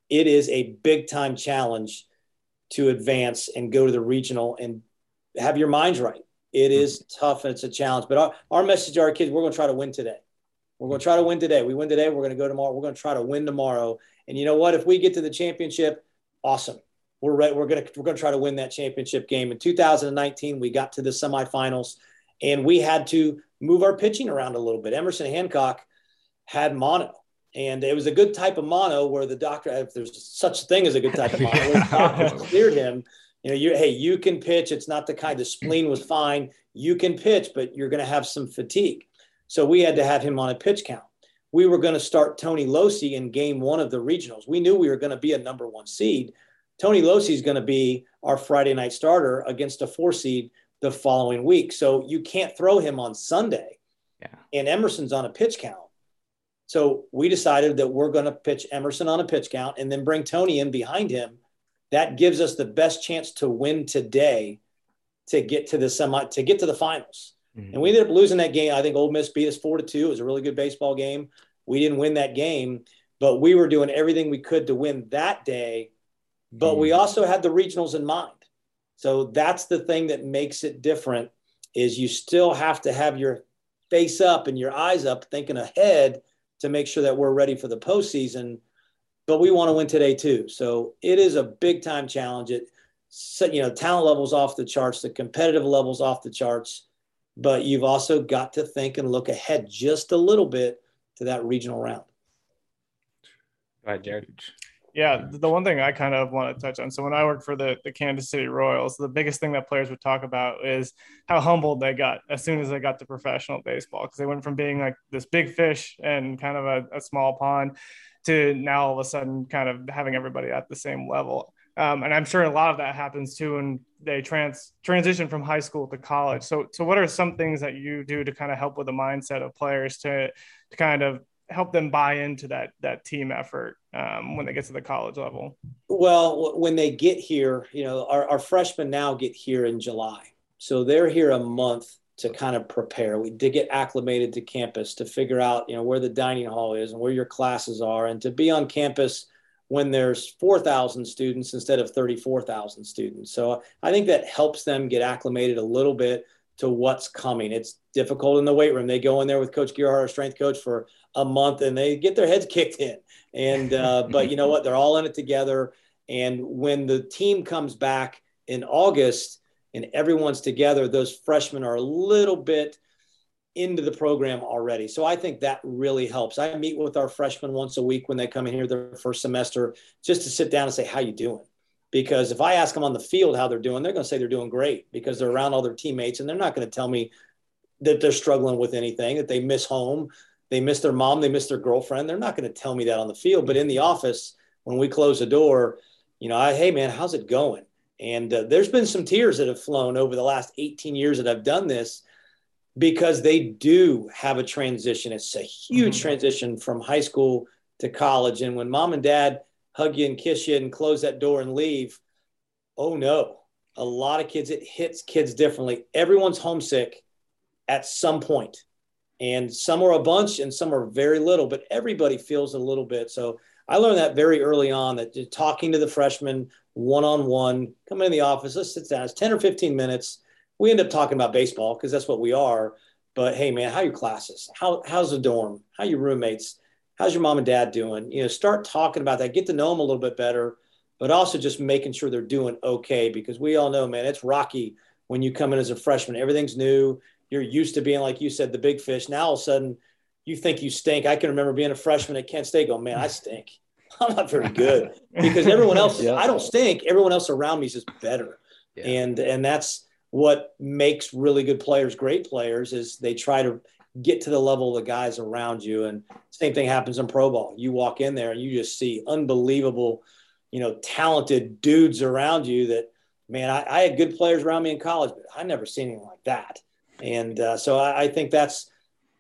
it is a big time challenge to advance and go to the regional and have your minds right. It is tough and it's a challenge. But our, our message to our kids, we're going to try to win today. We're going to try to win today. We win today. We're going to go tomorrow. We're going to try to win tomorrow. And you know what? If we get to the championship, awesome. We're ready. We're going to we're going to try to win that championship game. In 2019, we got to the semifinals, and we had to move our pitching around a little bit. Emerson Hancock had mono. And it was a good type of mono where the doctor, if there's such a thing as a good type of mono, the doctor cleared him You know, you hey, you can pitch. It's not the kind. The spleen was fine. You can pitch, but you're going to have some fatigue. So we had to have him on a pitch count. We were going to start Tony Locey in game one of the regionals. We knew we were going to be a number one seed. Tony Locey is going to be our Friday night starter against a four seed the following week. So you can't throw him on Sunday. Yeah. And Emerson's on a pitch count. So we decided that we're going to pitch Emerson on a pitch count and then bring Tony in behind him. That gives us the best chance to win today to get to the semi to get to the finals. Mm-hmm. And we ended up losing that game. I think Ole Miss beat us four to two. It was a really good baseball game. We didn't win that game, but we were doing everything we could to win that day. But mm-hmm. we also had the regionals in mind. So that's the thing that makes it different is you still have to have your face up and your eyes up thinking ahead to make sure that we're ready for the postseason. But we want to win today too. So it is a big time challenge. It you know, talent levels off the charts, the competitive levels off the charts. But you've also got to think and look ahead just a little bit to that regional round. Go ahead, Jared. Yeah, the one thing I kind of want to touch on. So when I worked for the, the Kansas City Royals, the biggest thing that players would talk about is how humbled they got as soon as they got to professional baseball because they went from being like this big fish and kind of a, a, small pond to now all of a sudden kind of having everybody at the same level. Um, and I'm sure a lot of that happens too when they trans transition from high school to college. So, so what are some things that you do to kind of help with the mindset of players to to kind of help them buy into that that team effort um, when they get to the college level? Well, when they get here, you know, our, our freshmen now get here in July, so they're here a month to kind of prepare. We to get acclimated to campus, to figure out, you know, where the dining hall is and where your classes are, and to be on campus when there's 4,000 students instead of 34,000 students. So I think that helps them get acclimated a little bit to what's coming. It's difficult in the weight room. They go in there with Coach Gerhart, our strength coach, for a month and they get their heads kicked in. And uh, but you know what? They're all in it together. And when the team comes back in August and everyone's together, those freshmen are a little bit into the program already. So I think that really helps. I meet with our freshmen once a week when they come in here their first semester just to sit down and say, how you doing? Because if I ask them on the field how they're doing, they're going to say they're doing great because they're around all their teammates and they're not going to tell me that they're struggling with anything, that they miss home, they miss their mom, they miss their girlfriend. They're not going to tell me that on the field, but in the office, when we close the door, you know, I, hey man, how's it going? And uh, there's been some tears that have flown over the last 18 years that I've done this because they do have a transition. It's a huge mm-hmm. transition from high school to college. And when mom and dad hug you and kiss you and close that door and leave, oh no, a lot of kids, it hits kids differently. Everyone's homesick at some point and some are a bunch and some are very little, but everybody feels a little bit. So I learned that very early on that talking to the freshmen one on one, coming in the office, let's sit down. It's 10 or 15 minutes. We end up talking about baseball because that's what we are. But hey, man, how are your classes? How, how's the dorm? How are your roommates? How's your mom and dad doing? You know, start talking about that, get to know them a little bit better, but also just making sure they're doing okay because we all know, man, it's rocky when you come in as a freshman. Everything's new you're used to being like you said the big fish now all of a sudden you think you stink. I can remember being a freshman at kent state going man i stink. I'm not very good. Because everyone else yeah. i don't stink. Everyone else around me is just better. Yeah. and and that's what makes really good players great players is they try to get to the level of the guys around you. And same thing happens in pro ball. You walk in there and you just see unbelievable you know talented dudes around you that man I, I had good players around me in college but i never seen anything like that. And uh, so I, I, think that's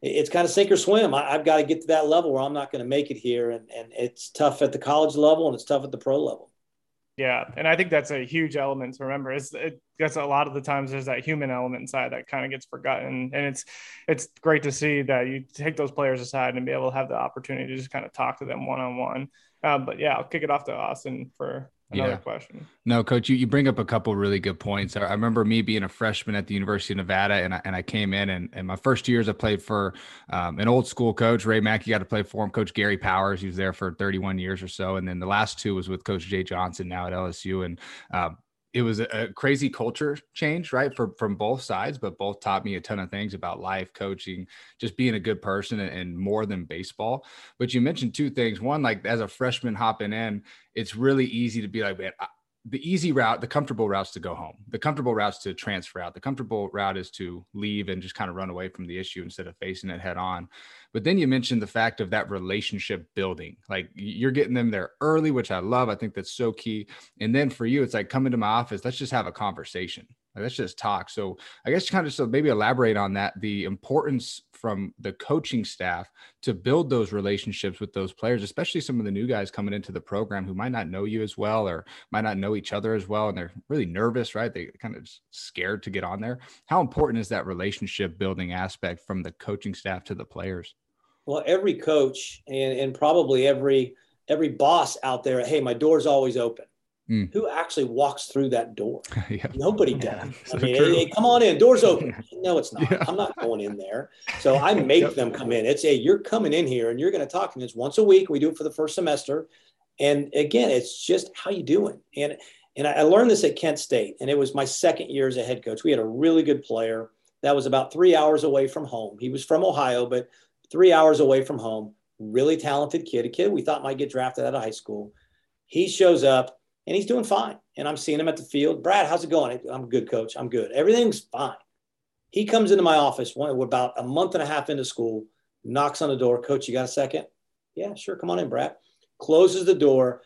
it's kind of sink or swim. I, have got to get to that level where I'm not going to make it here, and, and it's tough at the college level and it's tough at the pro level. Yeah, and I think that's a huge element to remember. Is it gets a lot of the times there's that human element inside that kind of gets forgotten, and it's it's great to see that you take those players aside and be able to have the opportunity to just kind of talk to them one on one. But yeah, I'll kick it off to Austin for another yeah. question. No, coach, you, you bring up a couple really good points. I, I, remember me being a freshman at the University of Nevada and I, and I came in and, and my first years I played for um, an old school coach, Ray Mackey got to play for him, coach Gary Powers. He was there for 31 years or so. And then the last two was with coach Jay Johnson now at LSU. And um, it was a, crazy culture change, right? For, from both sides, but both taught me a ton of things about life, coaching, just being a good person and, and, more than baseball. But you mentioned two things. One, like as a freshman hopping in, it's really easy to be like, man, I, the easy route, the comfortable routes to go home, the comfortable routes to transfer out. The comfortable route is to leave and just kind of run away from the issue instead of facing it head on. But then you mentioned the fact of that relationship building. Like you're getting them there early, which I love. I think that's so key. And then for you, it's like come into my office, let's just have a conversation. Like, let's just talk. So I guess kind of so maybe elaborate on that, the importance from the coaching staff to build those relationships with those players, especially some of the new guys coming into the program who might not know you as well or might not know each other as well. And they're really nervous, right? They kind of scared to get on there. How important is that relationship building aspect from the coaching staff to the players? Well, every coach and, and probably every every boss out there, hey, my door's always open. Mm. Who actually walks through that door? Nobody does. Yeah, I mean, hey, hey, come on in, door's open. no, it's not. Yeah. I'm not going in there. So I make yep. them come in. It's a you're coming in here and you're going to talk to me. It's once a week. We do it for the first semester. And again, it's just how you doing. And and I learned this at Kent State, and it was my second year as a head coach. We had a really good player that was about three hours away from home. He was from Ohio, but three hours away from home. Really talented kid, a kid we thought might get drafted out of high school. He shows up and he's doing fine. And I'm seeing him at the field. Brad, how's it going? I'm good, coach. I'm good. Everything's fine. He comes into my office one, about a month and a half into school, knocks on the door. Coach, you got a second? Yeah, sure. Come on in, Brad. Closes the door.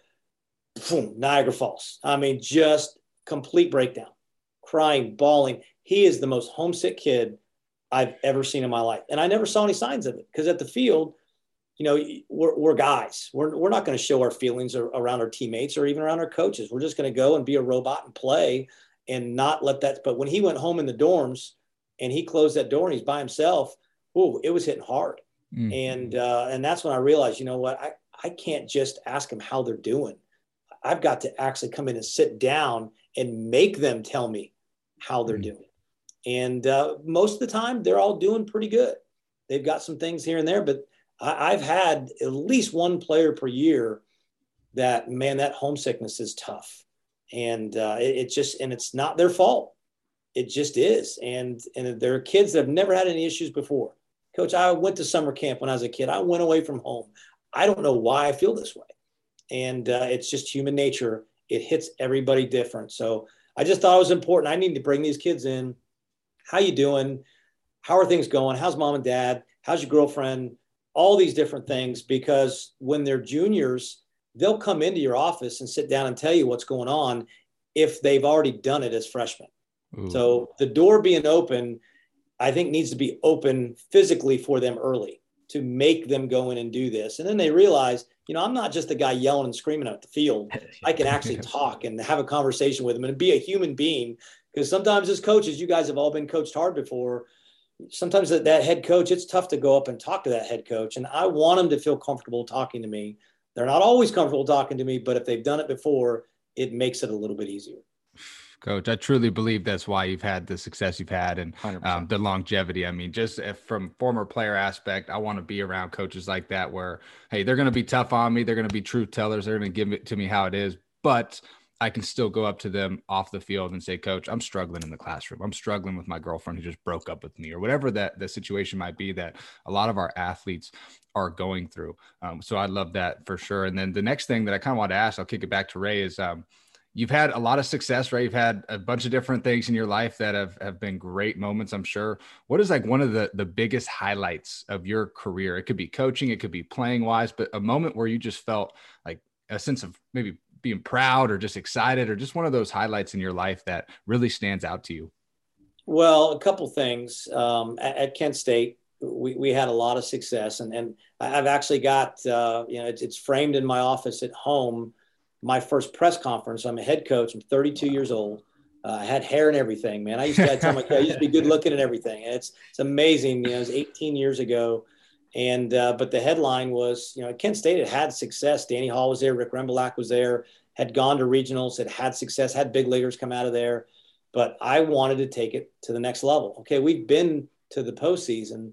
Boom, Niagara Falls. I mean, just complete breakdown, crying, bawling. He is the most homesick kid I've ever seen in my life. And I never saw any signs of it because at the field, you know, we're, we're guys. We're, we're not going to show our feelings around our teammates or even around our coaches. We're just going to go and be a robot and play and not let that. But when he went home in the dorms and he closed that door and he's by himself, oh, it was hitting hard. Mm. And uh, and that's when I realized, you know what, I, I can't just ask them how they're doing. I've got to actually come in and sit down and make them tell me how they're mm. doing. And uh, most of the time, they're all doing pretty good. They've got some things here and there, but I, have had at least one player per year that man, that homesickness is tough, and uh, it, it, just and it's not their fault. It just is, and and there are kids that have never had any issues before. Coach, I went to summer camp when I was a kid. I went away from home. I don't know why I feel this way, and uh, it's just human nature. It hits everybody different. So I just thought it was important. I need to bring these kids in. How you doing? How are things going? How's mom and dad? How's your girlfriend? All these different things because when they're juniors, they'll come into your office and sit down and tell you what's going on if they've already done it as freshmen. Ooh. So the door being open, I think needs to be open physically for them early to make them go in and do this. And then they realize, you know, I'm not just the guy yelling and screaming at the field. I can actually talk and have a conversation with them and be a human being. Because sometimes as coaches, you guys have all been coached hard before sometimes that, that head coach, it's tough to go up and talk to that head coach. And I want them to feel comfortable talking to me. They're not always comfortable talking to me, but if they've done it before, it makes it a little bit easier. Coach, I truly believe that's why you've had the success you've had and um, the longevity. I mean, just from former player aspect, I want to be around coaches like that where, hey, they're going to be tough on me. They're going to be truth tellers. They're going to give it to me how it is. But I can still go up to them off the field and say, Coach, I'm struggling in the classroom. I'm struggling with my girlfriend who just broke up with me, or whatever that the situation might be that a lot of our athletes are going through. Um, so I love that for sure. And then the next thing that I kind of want to ask, I'll kick it back to Ray, is um, you've had a lot of success, right? You've had a bunch of different things in your life that have, have been great moments, I'm sure. What is like one of the, the biggest highlights of your career? It could be coaching, it could be playing wise, but a moment where you just felt like a sense of maybe being proud or just excited or just one of those highlights in your life that really stands out to you? Well, a couple things. Um, at, at, Kent State, we, we had a lot of success, and, and I've actually got, uh, you know, it's, it's framed in my office at home. My first press conference. I'm a head coach. I'm 32 years old. Uh, I had hair and everything, man. I used to I tell my I used to be good looking and everything. And it's it's amazing. You know, it was 18 years ago. And uh, but the headline was, you know, Kent State had had success. Danny Hall was there, Rick Rembielak was there, had gone to regionals, had had success, had big leaguers come out of there. But I wanted to take it to the next level. Okay, we've been to the postseason.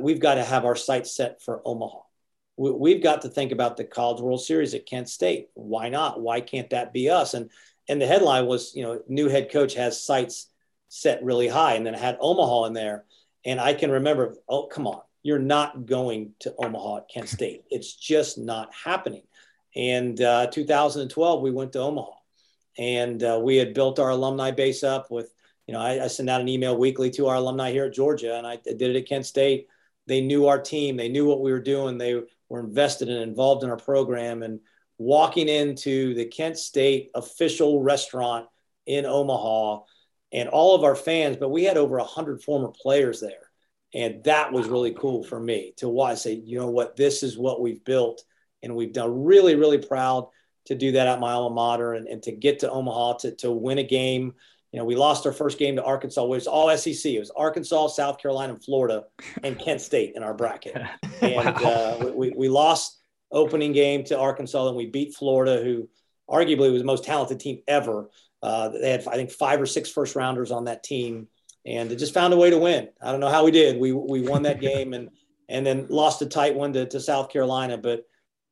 We've got to have our sights set for Omaha. We, we've got to think about the College World Series at Kent State. Why not? Why can't that be us? And and the headline was, you know, new head coach has sights set really high, and then had Omaha in there. And I can remember, oh, come on, you're not going to Omaha at Kent State. It's just not happening. And uh, 2012, we went to Omaha. and uh, we had built our alumni base up with, you know, I, I, send out an email weekly to our alumni here at Georgia, and I did it at Kent State. They knew our team, they knew what we were doing, they were invested and involved in our program, and walking into the Kent State official restaurant in Omaha, and all of our fans, but we had over hundred former players there, and that was really cool for me to watch. Say, you know what, this is what we've built, and we've done. Really, really proud to do that at my alma mater and, and to get to Omaha to, to win a game. You know, we lost our first game to Arkansas, which was all SEC. It was Arkansas, South Carolina, and Florida, and Kent State in our bracket. And wow. uh, we, we lost opening game to Arkansas, and we beat Florida, who arguably was the most talented team ever. Uh, they had, I think, five or six first rounders on that team, and just found a way to win. I don't know how we did. We we won that game and and then lost a tight one to, to South Carolina, but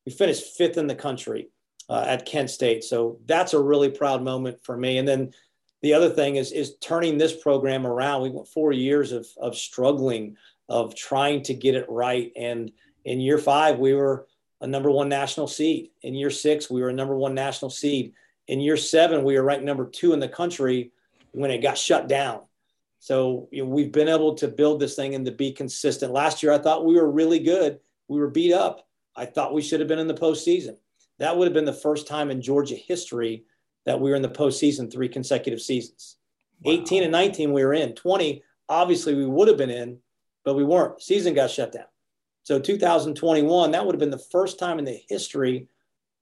we finished fifth in the country uh, at Kent State. So that's a really proud moment for me. And then the other thing is is turning this program around. We went four years of of struggling, of trying to get it right. And in year five, we were a number one national seed. In year six, we were a number one national seed. In year seven, we were ranked number two in the country when it got shut down. So you know, we've been able to build this thing and to be consistent. Last year, I thought we were really good. We were beat up. I thought we should have been in the postseason that would have been the first time in Georgia history that we were in the postseason three consecutive seasons. Wow. 18 and 19, we were in. 20, obviously, we would have been in, but we weren't. Season got shut down. So 2021, that would have been the first time in the history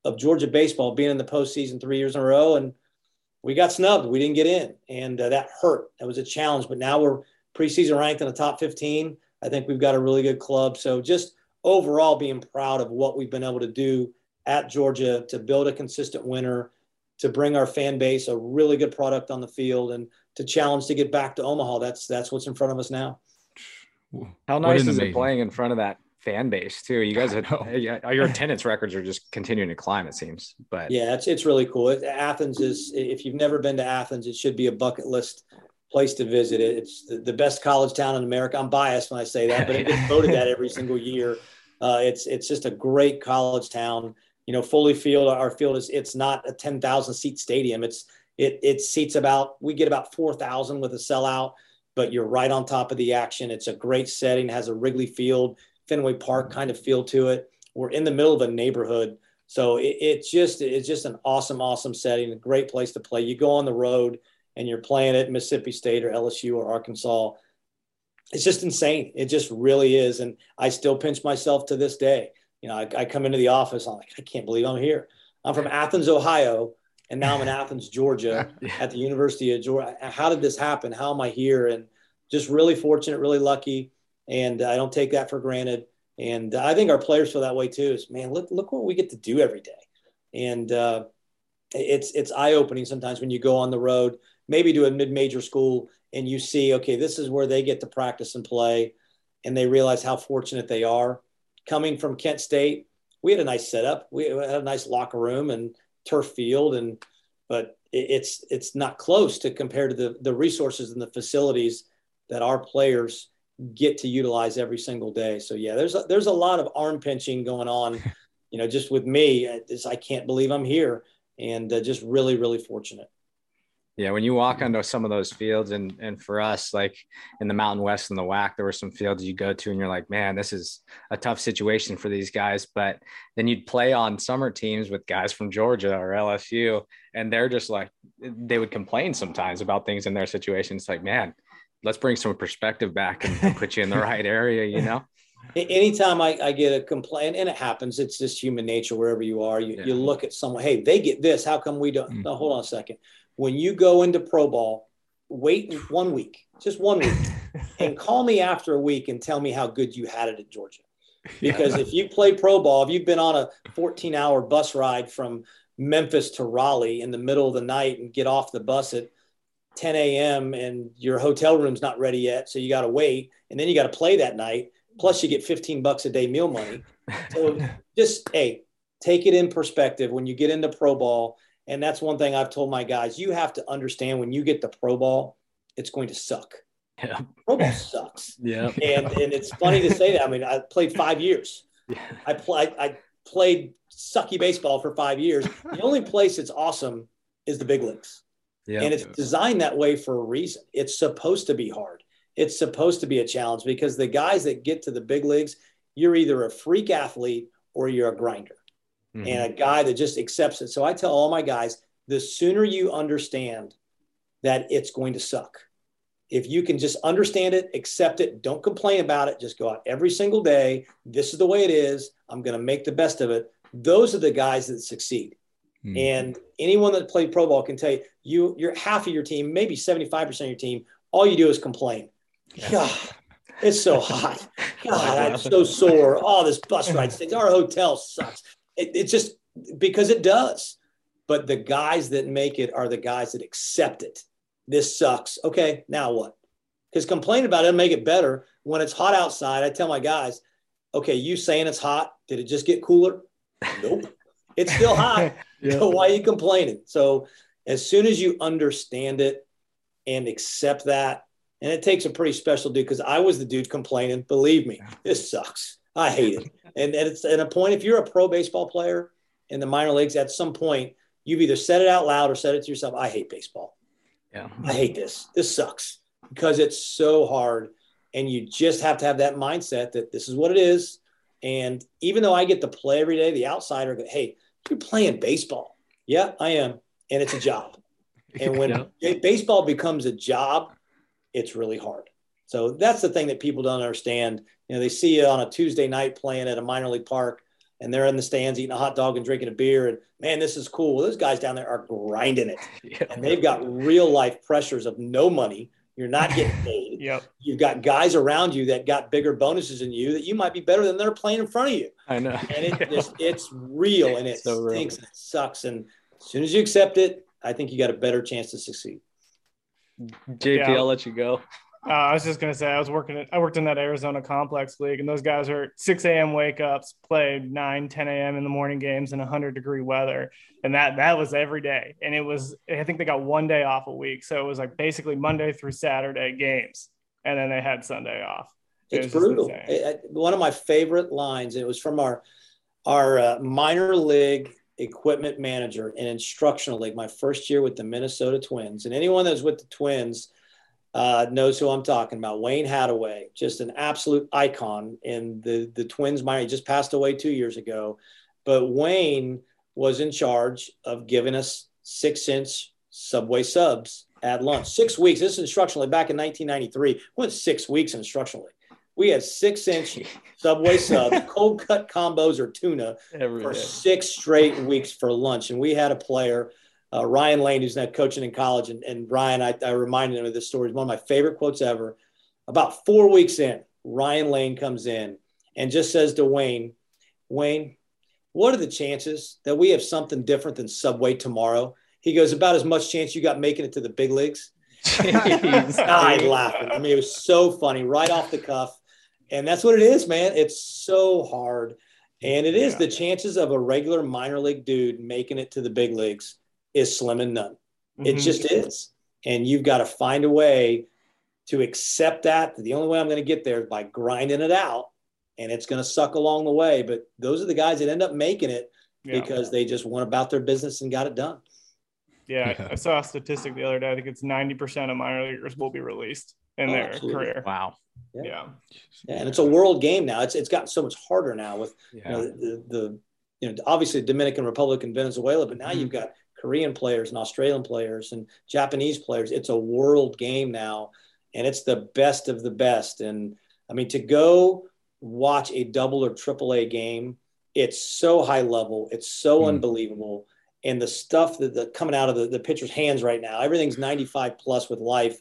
of Georgia baseball being in the postseason three years in a row. And we got snubbed. We didn't get in. And uh, that hurt. That was a challenge. But now we're preseason ranked in the top 15. I think we've got a really good club. So just overall being proud of what we've been able to do at Georgia to build a consistent winner, to bring our fan base a really good product on the field, and to challenge to get back to Omaha. That's that's what's in front of us now. How nice is amazing. it playing in front of that fan base too? You guys, have, your attendance records are just continuing to climb. It seems, but yeah, it's it's really cool. Athens is if you've never been to Athens, it should be a bucket list place to visit. It's the, the best college town in America. I'm biased when I say that, but it gets voted that every single year. Uh, it's it's just a great college town you know, Foley Field, our field is it's not a 10,000 seat stadium. It's it it seats about we get about 4,000 with a sellout, but you're right on top of the action. It's a great setting, has a Wrigley Field, Fenway Park kind of feel to it. We're in the middle of a neighborhood, so it, it's just it's just an awesome awesome setting, a great place to play. You go on the road and you're playing at Mississippi State or LSU or Arkansas. It's just insane. It just really is, and I still pinch myself to this day you know, I, I come into the office, I'm like, I can't believe I'm here. I'm from Athens, Ohio, and now I'm in Athens, Georgia, at the University of Georgia. How did this happen? How am I here? And just really fortunate, really lucky, and I don't take that for granted. And I think our players feel that way too. Is man, look look what we get to do every day, and uh, it's it's eye opening sometimes when you go on the road, maybe to a mid major school, and you see, okay, this is where they get to practice and play, and they realize how fortunate they are coming from Kent State, we had a nice setup. We had a nice locker room and turf field, and but it's it's not close to compare to the the resources and the facilities that our players get to utilize every single day. So yeah, there's a, there's a lot of arm pinching going on, you know, just with me. Just, I can't believe I'm here, and uh, just really really fortunate. Yeah, when you walk onto some of those fields, and and for us, like in the Mountain West and the WAC, there were some fields you go to, and you're like, man, this is a tough situation for these guys. But then you'd play on summer teams with guys from Georgia or LSU, and they're just like, they would complain sometimes about things in their situations. Like, man, let's bring some perspective back and put you in the right area, you know. Anytime I, I get a complaint, and it happens, it's just human nature wherever you are. You, yeah. you look at someone, hey, they get this. How come we don't? Mm. No, hold on a second when you go into pro ball, wait one week, just one week, and call me after a week and tell me how good you had it at Georgia. Because yeah. if you play pro ball, if you've been on a 14 hour bus ride from Memphis to Raleigh in the middle of the night and get off the bus at 10 a.m. and your hotel room's not ready yet, so you got to wait, and then you got to play that night. Plus, you get 15 bucks a day meal money. So just hey, take it in perspective when you get into pro ball and that's one thing I've told my guys. You have to understand when you get the pro ball, it's going to suck. Yeah. Pro ball sucks. Yeah. And and it's funny to say that. I mean, I played five years. Yeah. I played I played sucky baseball for five years. The only place it's awesome is the big leagues. Yeah. And it's designed that way for a reason. It's supposed to be hard. It's supposed to be a challenge because the guys that get to the big leagues, you're either a freak athlete or you're a grinder Mhm. and a guy that just accepts it. So I tell all my guys the sooner you understand that it's going to suck, if you can just understand it, accept it, don't complain about it, just go out every single day. This is the way it is. I'm going to make the best of it. Those are the guys that succeed. Hmm. And anyone that played pro ball can tell you, you you're half of your team, maybe 75% of your team, all you do is complain. God, it's so hot. God, I'm so sore. Oh, this bus ride stinks. Our hotel sucks. It, it's just because it does. But the guys that make it are the guys that accept it. This sucks. Okay, now what? Because complaining about it will make it better. When it's hot outside, I tell my guys, okay, you saying it's hot, did it just get cooler? Nope. It's still hot. So why are you complaining? So as soon as you understand it and accept that, and it takes a pretty special dude because I was the dude complaining. Believe me, this sucks. I hate it. And, and it's at a point, if you're a pro baseball player in the minor leagues, at some point, you've either said it out loud or said it to yourself. I hate baseball. Yeah. I hate this. This sucks because it's so hard. And you just have to have that mindset that this is what it is. And even though I get to play every day, the outsider go, hey, you're playing baseball. Yeah, I am. And it's a job. And when Yeah. baseball becomes a job, it's really hard. So that's the thing that people don't understand. You know, they see you on a Tuesday night playing at a minor league park and they're in the stands eating a hot dog and drinking a beer. And man, this is cool. Those guys down there are grinding it. Yeah. And they've got real life pressures of no money. You're not getting paid. Yep. You've got guys around you that got bigger bonuses than you that you might be better than they're playing in front of you. I know. And it just, it's real and it So real. and it sucks. And as soon as you accept it, I think you got a better chance to succeed. JP, Yeah. I'll let you go. Uh, I was just gonna say I was working. At, I worked in that Arizona Complex League, and those guys are 6 a.m. wake ups, play 9, 10 a.m. in the morning games in 100 degree weather, and that that was every day. And it was I think they got one day off a week, so it was like basically Monday through Saturday games, and then they had Sunday off. It It's brutal. It- one of my favorite lines. It was from our our uh, minor league equipment manager in instructional league. My first year with the Minnesota Twins, and anyone that's with the Twins uh, knows who I'm talking about. Wayne Hattaway, just an absolute icon in the the Twins. He just passed away two years ago, but Wayne was in charge of giving us six inch Subway subs at lunch. Six weeks. This is instructional league back in 1993. Went six weeks instructionally. We had six inch Subway subs, cold cut combos or tuna Every for day. six straight weeks for lunch. And we had a player, uh, Ryan Lane, who's now coaching in college. And, and Ryan, I, I reminded him of this story. It's one of my favorite quotes ever. About four weeks in, Ryan Lane comes in and just says to Wayne, Wayne, what are the chances that we have something different than Subway tomorrow? He goes, about as much chance you got making it to the big leagues. Jeez. died laughing. I mean, it was so funny, right off the cuff. And that's what it is, man. It's so hard. And it is Yeah. the chances of a regular minor league dude making it to the big leagues is slim and none. It Mhm. just is. And you've got to find a way to accept that. The only way I'm going to get there is by grinding it out. And it's going to suck along the way. But those are the guys that end up making it Yeah. because they just went about their business and got it done. Yeah, Yeah. I saw a statistic the other day. I think it's 90% of minor leaguers will be released in Oh, their absolutely. career. Wow. Yeah. Yeah. Yeah, and it's a world game now. It's it's gotten so much harder now with you know the, the you know obviously Dominican Republic and Venezuela, but now Mhm. you've got Korean players and Australian players and Japanese players. It's a world game now, and it's the best of the best. And I mean to go watch a double or triple A game, it's so high level, it's so Mhm. unbelievable. And the stuff that the coming out of the, the pitcher's hands right now, everything's 95 plus with life.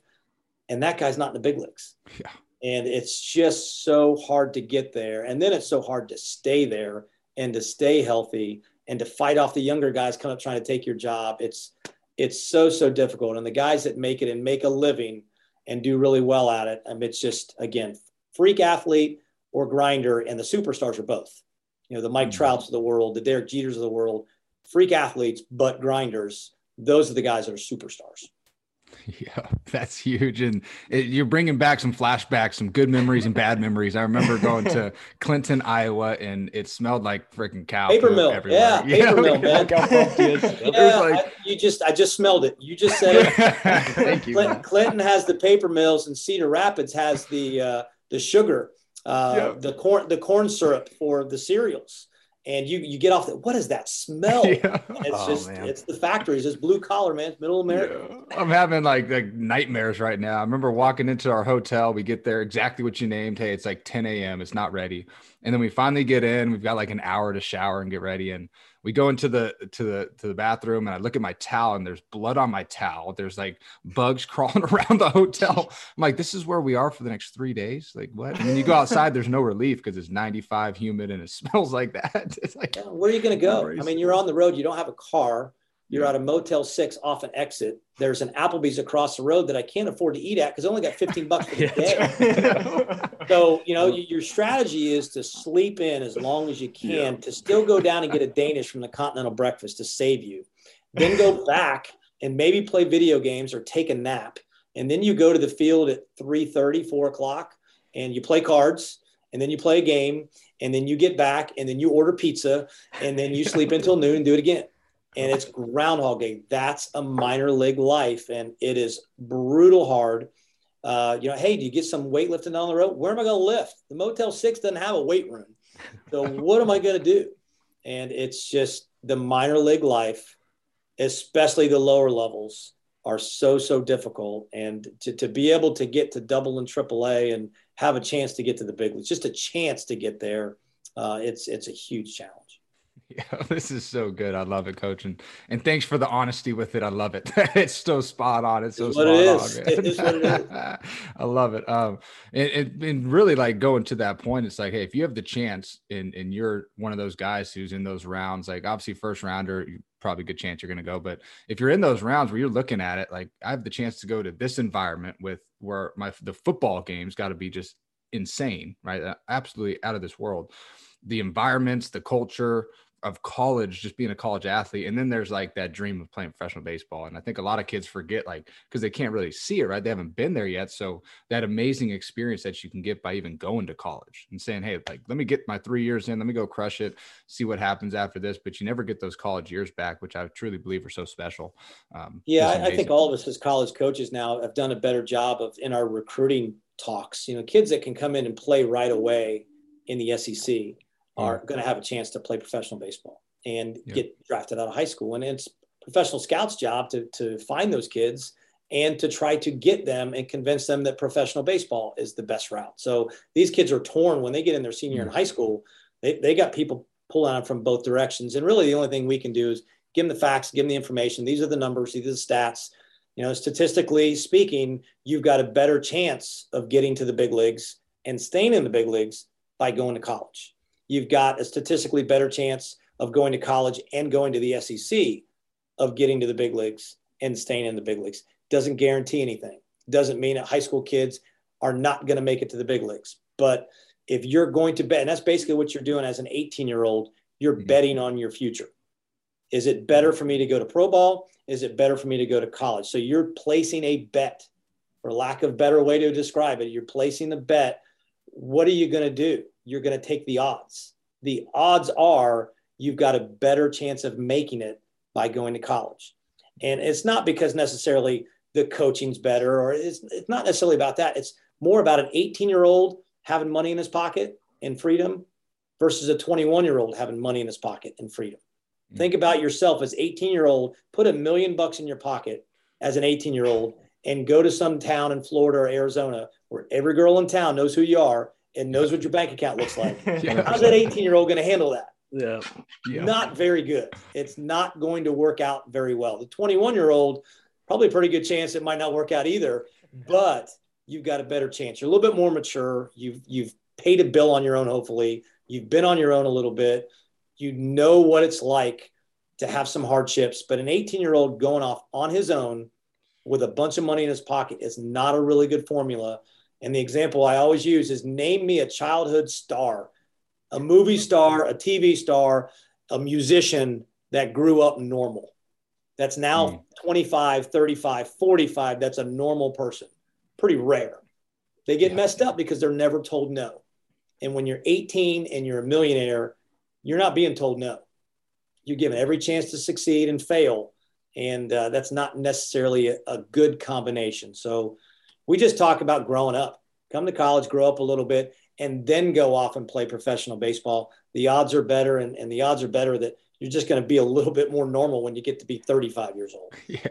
And that guy's not in the big leagues Yeah. and it's just so hard to get there and then it's so hard to stay there and to stay healthy and to fight off the younger guys coming up trying to take your job it's it's so so difficult. And the guys that make it and make a living and do really well at it I mean, it's just again freak athlete or grinder and the superstars are both. You know the mike Mhm. trouts of the world the derek jeters of the world freak athletes but grinders those are the guys that are superstars Yeah, that's huge. And it, you're bringing back some flashbacks, some good memories and bad memories. I remember going to Clinton, Iowa, and it smelled like freaking cow Paper mill. everywhere. Yeah, paper mill, man. Look how pumped he is. It was Yeah, like- I- you you just I just smelled it. You just said. Thank you. Clinton, Clinton, has the paper mills, and Cedar Rapids has the uh, the sugar, uh, yeah. the corn the corn syrup for the cereals and you you get off the what is that smell? Yeah. It's oh, just man. it's the factories, it's blue collar, man, it's middle America. Yeah. I'm having like like nightmares right now. I remember walking into our hotel, we get there exactly what you named. Hey, it's like 10 a.m. It's not ready. And then we finally get in, we've got like an hour to shower and get ready. And we go into the to the to the bathroom and I look at my towel and there's blood on my towel. There's like bugs crawling around the hotel. I'm like, this is where we are for the next three days. Like what? And then you go outside, there's no relief because it's 95 humid and it smells like that. It's like yeah, where are you gonna go? I mean, you're on the road, you don't have a car. You're at a Motel 6 off an exit. There's an Applebee's across the road that I can't afford to eat at because I only got 15 bucks for the day. so, you know, your strategy is to sleep in as long as you can yeah. to still go down and get a Danish from the continental breakfast to save you. Then go back and maybe play video games or take a nap. And then you go to the field at 3 30, 4 o'clock, and you play cards and then you play a game and then you get back and then you order pizza and then you sleep until noon and do it again and it's Groundhog Day. That's a minor league life, and it is brutal hard. Uh, you know, hey, do you get some weightlifting down the road? Where am I going to lift? The Motel Six doesn't have a weight room, so what am I going to do? And it's just the minor league life, especially the lower levels, are so so difficult. And to to be able to get to double and triple A and have a chance to get to the big leagues, just a chance to get there, uh, it's it's a huge challenge. Yeah, this is so good. I love it, coach, and and thanks for the honesty with it. I love it. it's so spot on. It's so it's spot it on. It is what it is. I love it. Um, and, and really like going to that point, it's like, hey, if you have the chance, and and you're one of those guys who's in those rounds, like obviously first rounder, you probably a good chance you're going to go. But if you're in those rounds where you're looking at it, like I have the chance to go to this environment with where my the football game's got to be just insane, right? Absolutely out of this world. The environments, the culture, of college just being a college athlete and then there's like that dream of playing professional baseball and i think a lot of kids forget like because they can't really see it right? They haven't been there yet so that amazing experience that you can get by even going to college and saying hey like let me get my three years in let me go crush it see what happens after this but you never get those college years back which i truly believe are so special um, yeah I, I think all of us as college coaches now have done a better job of in our recruiting talks you know kids that can come in and play right away in the sec are going to have a chance to play professional baseball and yeah. get drafted out of high school. And it's professional scouts' job to, to find those kids and to try to get them and convince them that professional baseball is the best route. So these kids are torn when they get in their senior mm-hmm. in high school. They, they got people pulling on them from both directions. And really, the only thing we can do is give them the facts, give them the information. These are the numbers, these are the stats. You know, statistically speaking, you've got a better chance of getting to the big leagues and staying in the big leagues by going to college you've got a statistically better chance of going to college and going to the SEC of getting to the big leagues and staying in the big leagues. Doesn't guarantee anything. Doesn't mean that high school kids are not going to make it to the big leagues. But if you're going to bet, and that's basically what you're doing as an 18 year old, you're mm-hmm. betting on your future. Is it better for me to go to pro ball? Is it better for me to go to college? So you're placing a bet, for lack of better way to describe it. You're placing the bet. What are you going to do? You're going to take the odds. The odds are you've got a better chance of making it by going to college. And it's not because necessarily the coaching's better or it's, it's not necessarily about that. It's more about an 18 year old having money in his pocket and freedom versus a 21 year old having money in his pocket and freedom. Mm-hmm. Think about yourself as 18 year old, put a million bucks in your pocket as an 18 year old and go to some town in Florida or Arizona where every girl in town knows who you are and knows what your bank account looks like. yeah. How's that 18 year old going to handle that? Yeah. yeah. Not very good. It's not going to work out very well. The 21 year old, probably a pretty good chance it might not work out either, but you've got a better chance. You're a little bit more mature. You've, you've paid a bill on your own, hopefully. You've been on your own a little bit. You know what it's like to have some hardships, but an 18 year old going off on his own with a bunch of money in his pocket is not a really good formula and the example I always use is name me a childhood star, a movie star, a TV star, a musician that grew up normal. That's now mm. 25, 35, 45. That's a normal person. Pretty rare. They get yeah. messed up because they're never told no. And when you're 18 and you're a millionaire, you're not being told no. You're given every chance to succeed and fail. and uh, that's not necessarily a, a good combination. So we just talk about growing up. Come to college, grow up a little bit, and then go off and play professional baseball. The odds are better, and, and the odds are better that you're just going to be a little bit more normal when you get to be 35 years old. Yeah,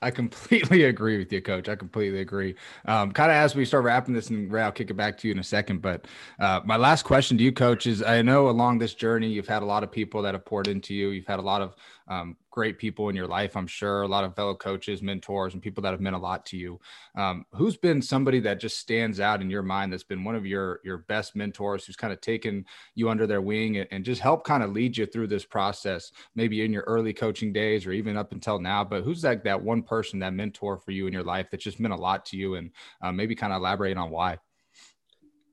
I completely agree with you, coach. I completely agree. Um, kind of as we start wrapping this, and Ray, I'll kick it back to you in a second. But uh, my last question to you, coach, is I know along this journey, you've had a lot of people that have poured into you. You've had a lot of um, great people in your life, I'm sure, a lot of fellow coaches, mentors, and people that have meant a lot to you. Um, who's been somebody that just stands out in your mind that's been one of your your best mentors who's kind of taken you under their wing and, and just help kind of lead you through this process, maybe in your early coaching days or even up until now? But who's like that one person, that mentor for you in your life that just meant a lot to you and uh, maybe kind of elaborate on why?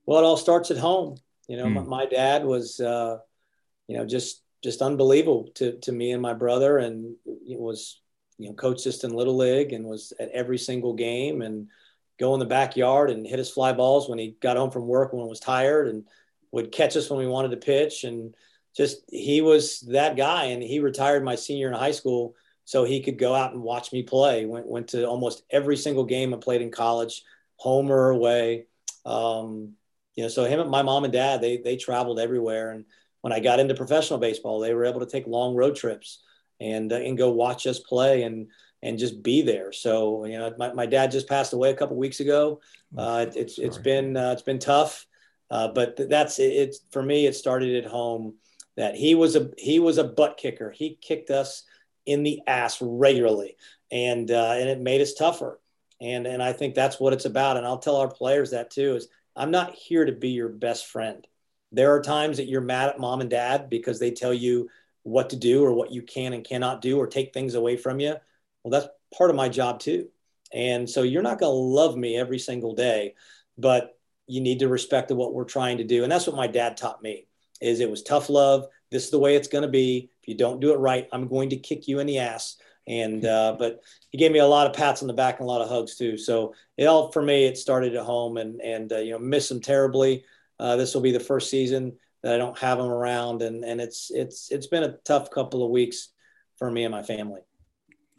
Well, it all starts at home. You know, mm. my, my, dad was, uh, you know, just just unbelievable to, to me and my brother. And was you know coached us in little league and was at every single game and go in the backyard and hit us fly balls when he got home from work when he was tired and would catch us when we wanted to pitch. And just he was that guy and he retired my senior in high school so he could go out and watch me play. Went, went to almost every single game i played in college home or away. Um, you know so him and my mom and dad they they traveled everywhere and when I got into professional baseball, they were able to take long road trips and uh, and go watch us play and and just be there. So you know, my, my dad just passed away a couple weeks ago. Oh, uh, it's it's been uh, it's been tough, uh, but that's it, it's for me. It started at home. That he was a he was a butt kicker. He kicked us in the ass regularly, and uh, and it made us tougher. And and I think that's what it's about. And I'll tell our players that too. Is I'm not here to be your best friend. There are times that you're mad at mom and dad because they tell you what to do or what you can and cannot do or take things away from you. Well, that's part of my job too. And so you're not going to love me every single day, but you need to respect what we're trying to do. And that's what my dad taught me is it was tough love. This is the way it's going to be. If you don't do it right, I'm going to kick you in the ass. And, uh, but he gave me a lot of pats on the back and a lot of hugs too. So it all, for me, it started at home and, and, uh, you know, miss him terribly. Uh, this will be the first season that I don't have him around, and and it's it's it's been a tough couple of weeks for me and my family.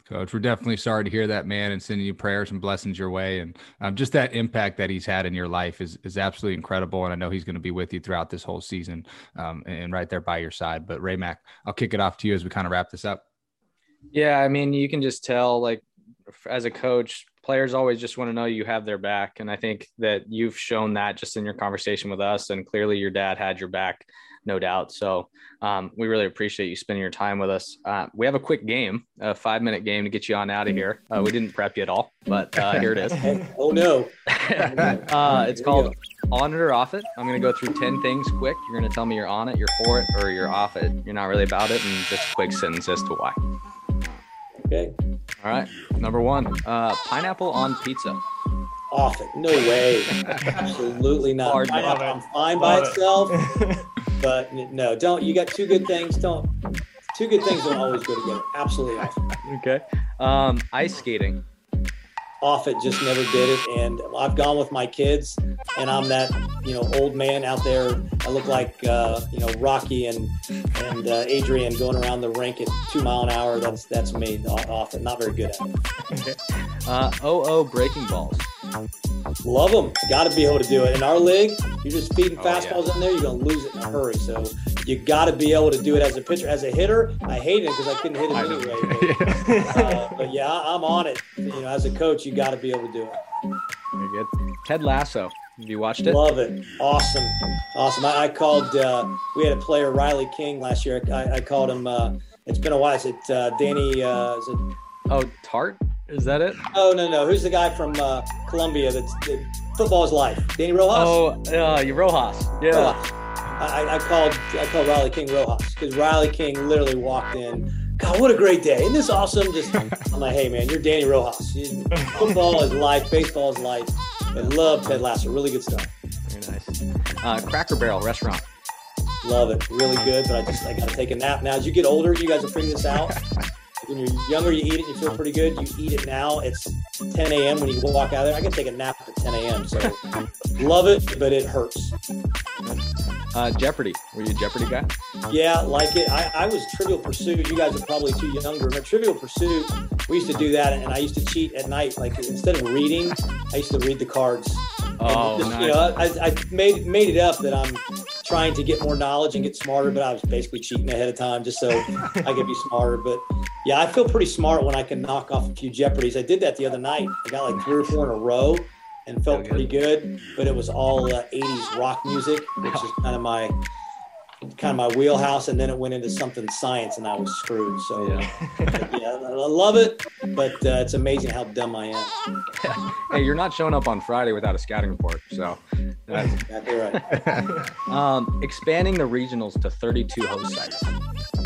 Coach, we're definitely sorry to hear that, man, and sending you prayers and blessings your way. And um, just that impact that he's had in your life is is absolutely incredible. And I know he's going to be with you throughout this whole season um, and right there by your side. But Ray Mac, I'll kick it off to you as we kind of wrap this up. Yeah, I mean, you can just tell, like, as a coach, players always just want to know you have their back. And I think that you've shown that just in your conversation with us. And clearly your dad had your back, no doubt. So um, we really appreciate you spending your time with us. Uh, we have a quick game, a five minute game to get you on out of here. Uh, we didn't prep you at all, but uh, here it is. oh, no. Uh, it's called On It or Off It. I'm going to go through 10 things quick. You're going to tell me you're on it, you're for it, or you're off it. You're not really about it, and just a quick sentence as to why. Okay. All right. Number one, uh, pineapple on pizza. Off it. No way. Absolutely not. Hard pineapple, I'm fine by itself. but no, don't. You got two good things. Don't. Two good things don't always go together. Absolutely off. Okay. Um, ice skating off it, just never did it. And I've gone with my kids, and I'm that you know old man out there. I look like uh, you know Rocky and and uh, Adrian going around the rink at two mile an hour. That's that's me off it. Not very good at it. uh, oh oh, breaking balls. Love them. Got to be able to do it. In our league, you're just feeding fastballs oh, yeah. in there, you're going to lose it in a hurry. So you got to be able to do it as a pitcher. As a hitter, I hate it because I couldn't hit it anyway. But, uh, but, yeah, I'm on it. You know, as a coach, you got to be able to do it. Very good. Ted Lasso. Have you watched it? Love it. Awesome. Awesome. I, I called, uh, we had a player, Riley King, last year. I, I called him, uh, it's been a while. Is it uh, Danny? Uh, is it? Oh, Tart? Is that it? Oh no no. Who's the guy from uh, Colombia that's that football's life? Danny Rojas. Oh, uh, you Rojas. Yeah. Rojas. I, I, called I called Riley King Rojas because Riley King literally walked in. God, what a great day! Isn't this awesome? Just I'm like, hey man, you're Danny Rojas. Football is life. Baseball is life. I love Ted Lasso. Really good stuff. Very nice. Uh, Cracker Barrel restaurant. Love it. Really good. But I just I got to take a nap now. As you get older, you guys are figuring this out when you're younger, you eat it, you feel pretty good. You eat it now, it's 10 a.m. when you walk out there. I can take a nap at 10 a.m. So love it, but it hurts. Uh, Jeopardy. Were you a Jeopardy guy? Yeah, like it. I, I was Trivial Pursuit. You guys are probably too younger. But Trivial Pursuit, we used to do that, and I used to cheat at night. Like instead of reading, I used to read the cards. Oh, just, nice. You know, I, I made made it up that I'm trying to get more knowledge and get smarter, but I was basically cheating ahead of time just so I could be smarter. But yeah, I feel pretty smart when I can knock off a few Jeopardies. I did that the other night. I got like three or four in a row and felt pretty good. But it was all uh, 80s rock music, which is kind of my kind of my wheelhouse. And then it went into something science, and I was screwed. So Yeah. yeah, I love it, but uh, it's amazing how dumb I am. hey, you're not showing up on Friday without a scouting report. So, that's, Exactly right. um, expanding the regionals to 32 host sites.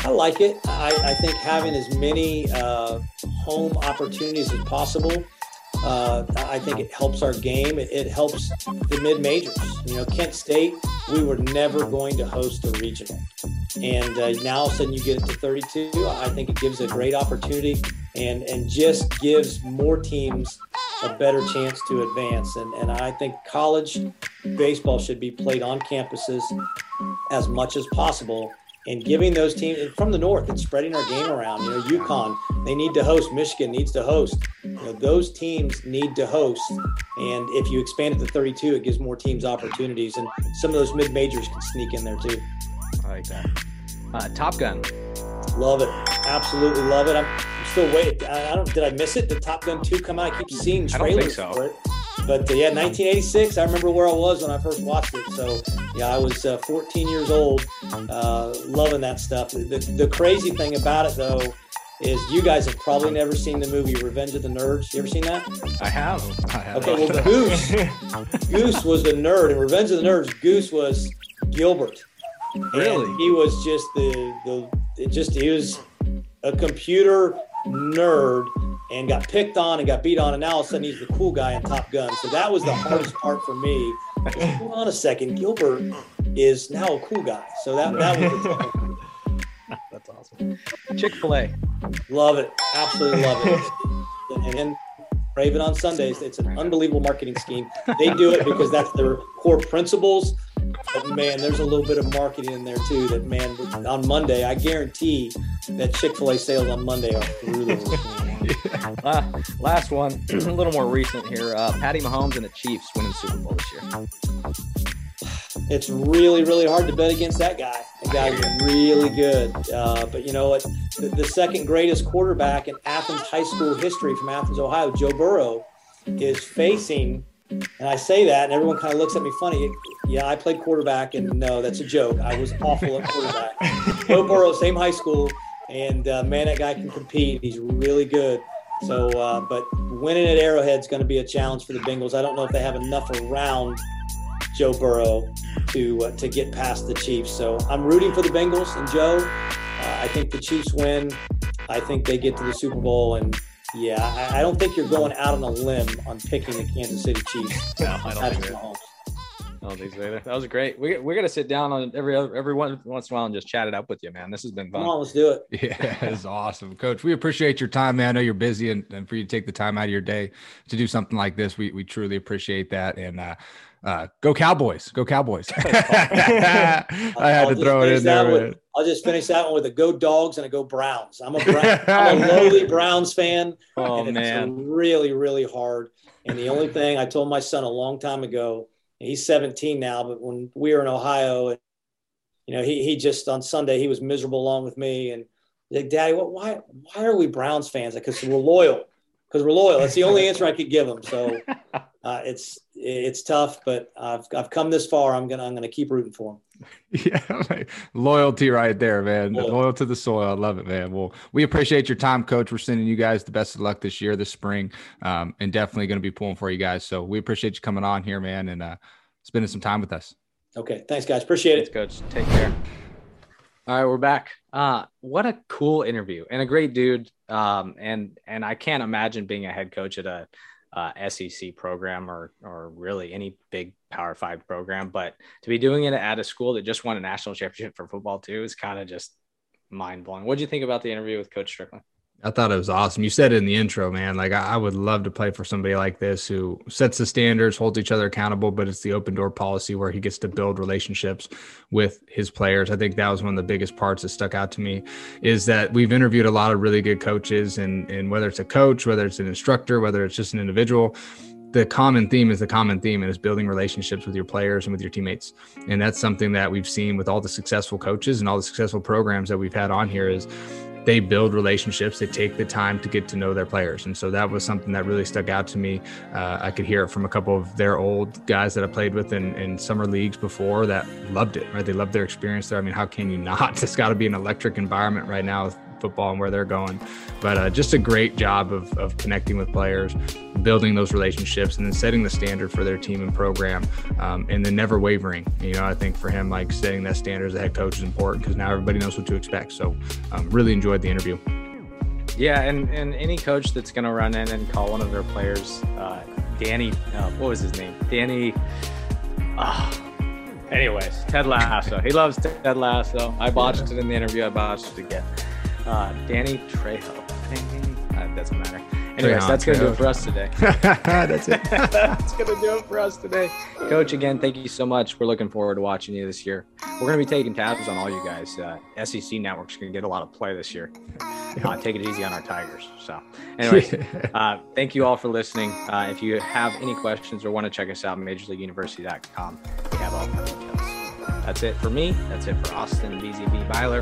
I like it. I, I think having as many uh, home opportunities as possible. Uh, I think it helps our game. It, it helps the mid majors. You know, Kent State, we were never going to host a regional, and uh, now all of a sudden you get it to 32. I think it gives a great opportunity, and and just gives more teams a better chance to advance. And and I think college baseball should be played on campuses as much as possible and giving those teams from the north and spreading our game around. You know, UConn, they need to host. Michigan needs to host. You know, those teams need to host. And if you expand it to 32, it gives more teams opportunities. And some of those mid majors can sneak in there too. I like that. Uh, Top Gun. Love it. Absolutely love it. I'm, I'm still waiting. I, I don't. Did I miss it? Did Top Gun 2 come out? I keep seeing I don't think trailers so. for it. But uh, yeah, 1986. I remember where I was when I first watched it. So yeah, I was uh, 14 years old, uh, loving that stuff. The, the, crazy thing about it though is you guys have probably never seen the movie Revenge of the Nerds. You ever seen that? I have. I have Okay, well Goose, Goose was the nerd, and Revenge of the Nerds. Goose was Gilbert. And Really? he was just the the it just he was a computer nerd and got picked on and got beat on, and now all of a sudden he's the cool guy in Top Gun. So that was the hardest part for me. Hold on a second, Gilbert is now a cool guy. So that that was That's awesome. Chick Fil A. love it, absolutely love it. And, and Raven on Sundays, it's an unbelievable marketing scheme. They do it because that's their core principles. But man, there's a little bit of marketing in there too. That man, on Monday, I guarantee that Chick Fil A sales on Monday are through the roof. Uh, last one, a little more recent here. Uh, Patty Mahomes and the Chiefs winning the Super Bowl this year. It's really, really hard to bet against that guy. That guy's really good. Uh, but you know what? The, the second greatest quarterback in Athens high school history from Athens, Ohio, Joe Burrow, is facing. And I say that, and everyone kind of looks at me funny. Yeah, I played quarterback, and no, that's a joke. I was awful at quarterback. Joe Burrow, same high school, and uh, man, that guy can compete. He's really good. So, uh, but winning at Arrowhead is going to be a challenge for the Bengals. I don't know if they have enough around Joe Burrow to uh, to get past the Chiefs. So I'm rooting for the Bengals and Joe. Uh, I think the Chiefs win. I think they get to the Super Bowl, and yeah, I, I don't think you're going out on a limb on picking the Kansas City Chiefs. No, I don't think so. I don't think so either. That was great. We, we're going to sit down on every other, every one, once in a while and just chat it up with you, man. This has been fun. Come on, let's do it. Yeah, it's awesome, Coach. We appreciate your time, man. I know you're busy, and, and for you to take the time out of your day to do something like this, we we truly appreciate that. And uh, uh, go Cowboys, go Cowboys! I had I'll to throw it in there. with- I'll just finish that one with a go Dogs and a go Browns. I'm a, Brown, I'm a lowly Browns fan. Oh, and it's man. really, really hard. And the only thing I told my son a long time ago, he's 17 now, but when we were in Ohio, and you know, he he just on Sunday he was miserable along with me, and like, Daddy, what? Why why are we Browns fans? Because we're loyal. Because we're loyal. That's the only answer I could give him. So uh, it's it's tough, but I've I've come this far. I'm gonna I'm gonna keep rooting for him. Yeah, like, loyalty right there, man. Loyal. Loyal to the soil. I love it, man. Well, we appreciate your time, Coach. We're sending you guys the best of luck this year, this spring, um, and definitely going to be pulling for you guys. So we appreciate you coming on here, man, and uh, spending some time with us. Okay, thanks guys. Appreciate it. Thanks, coach. Take care. All right, we're back. Uh, what a cool interview and a great dude. Um, and and I can't imagine being a head coach at a uh, SEC program or or really any big Power Five program, but to be doing it at a school that just won a national championship for football too is kind of just mind blowing. What do you think about the interview with Coach Stricklin? I thought it was awesome. You said it in the intro, man. Like I, I, would love to play for somebody like this who sets the standards, holds each other accountable, but it's the open door policy where he gets to build relationships with his players. I think that was one of the biggest parts that stuck out to me is that we've interviewed a lot of really good coaches and and whether it's a coach, whether it's an instructor, whether it's just an individual, the common theme is the common theme and is building relationships with your players and with your teammates and that's something that we've seen with all the successful coaches and all the successful programs that we've had on here is they build relationships they take the time to get to know their players. And so that was something that really stuck out to me. Uh, i could hear it from a couple of their old guys that i played with in, in summer leagues before that loved it right? They loved their experience there. I mean how can you not? It's got to be an electric environment right now with football and where they're going. But uh, just a great job of, of connecting with players, building those relationships, and then setting the standard for their team and program, um, and then never wavering. You know, I think for him, like setting that standard as a head coach is important because now everybody knows what to expect. So, um, really enjoyed the interview. Yeah, and, and any coach that's going to run in and call one of their players, uh, Danny, uh, what was his name? Danny. Uh, anyways, Ted Lasso. He loves Ted Lasso. I botched it in the interview. I botched it again. Uh, Danny Trejo. Uh, doesn't matter. Anyways, that's going to do it for us today. that's it. that's going to do it for us today. Coach, again, thank you so much. We're looking forward to watching you this year. We're going to be taking tabs on all you guys. Uh, SEC Network's going to get a lot of play this year. Uh, take it easy on our Tigers. So, anyways, uh, thank you all for listening. Uh, if you have any questions or want to check us out, MajorLeagueUniversity.com. We have all the details. That's it for me. That's it for Austin BZB Byler.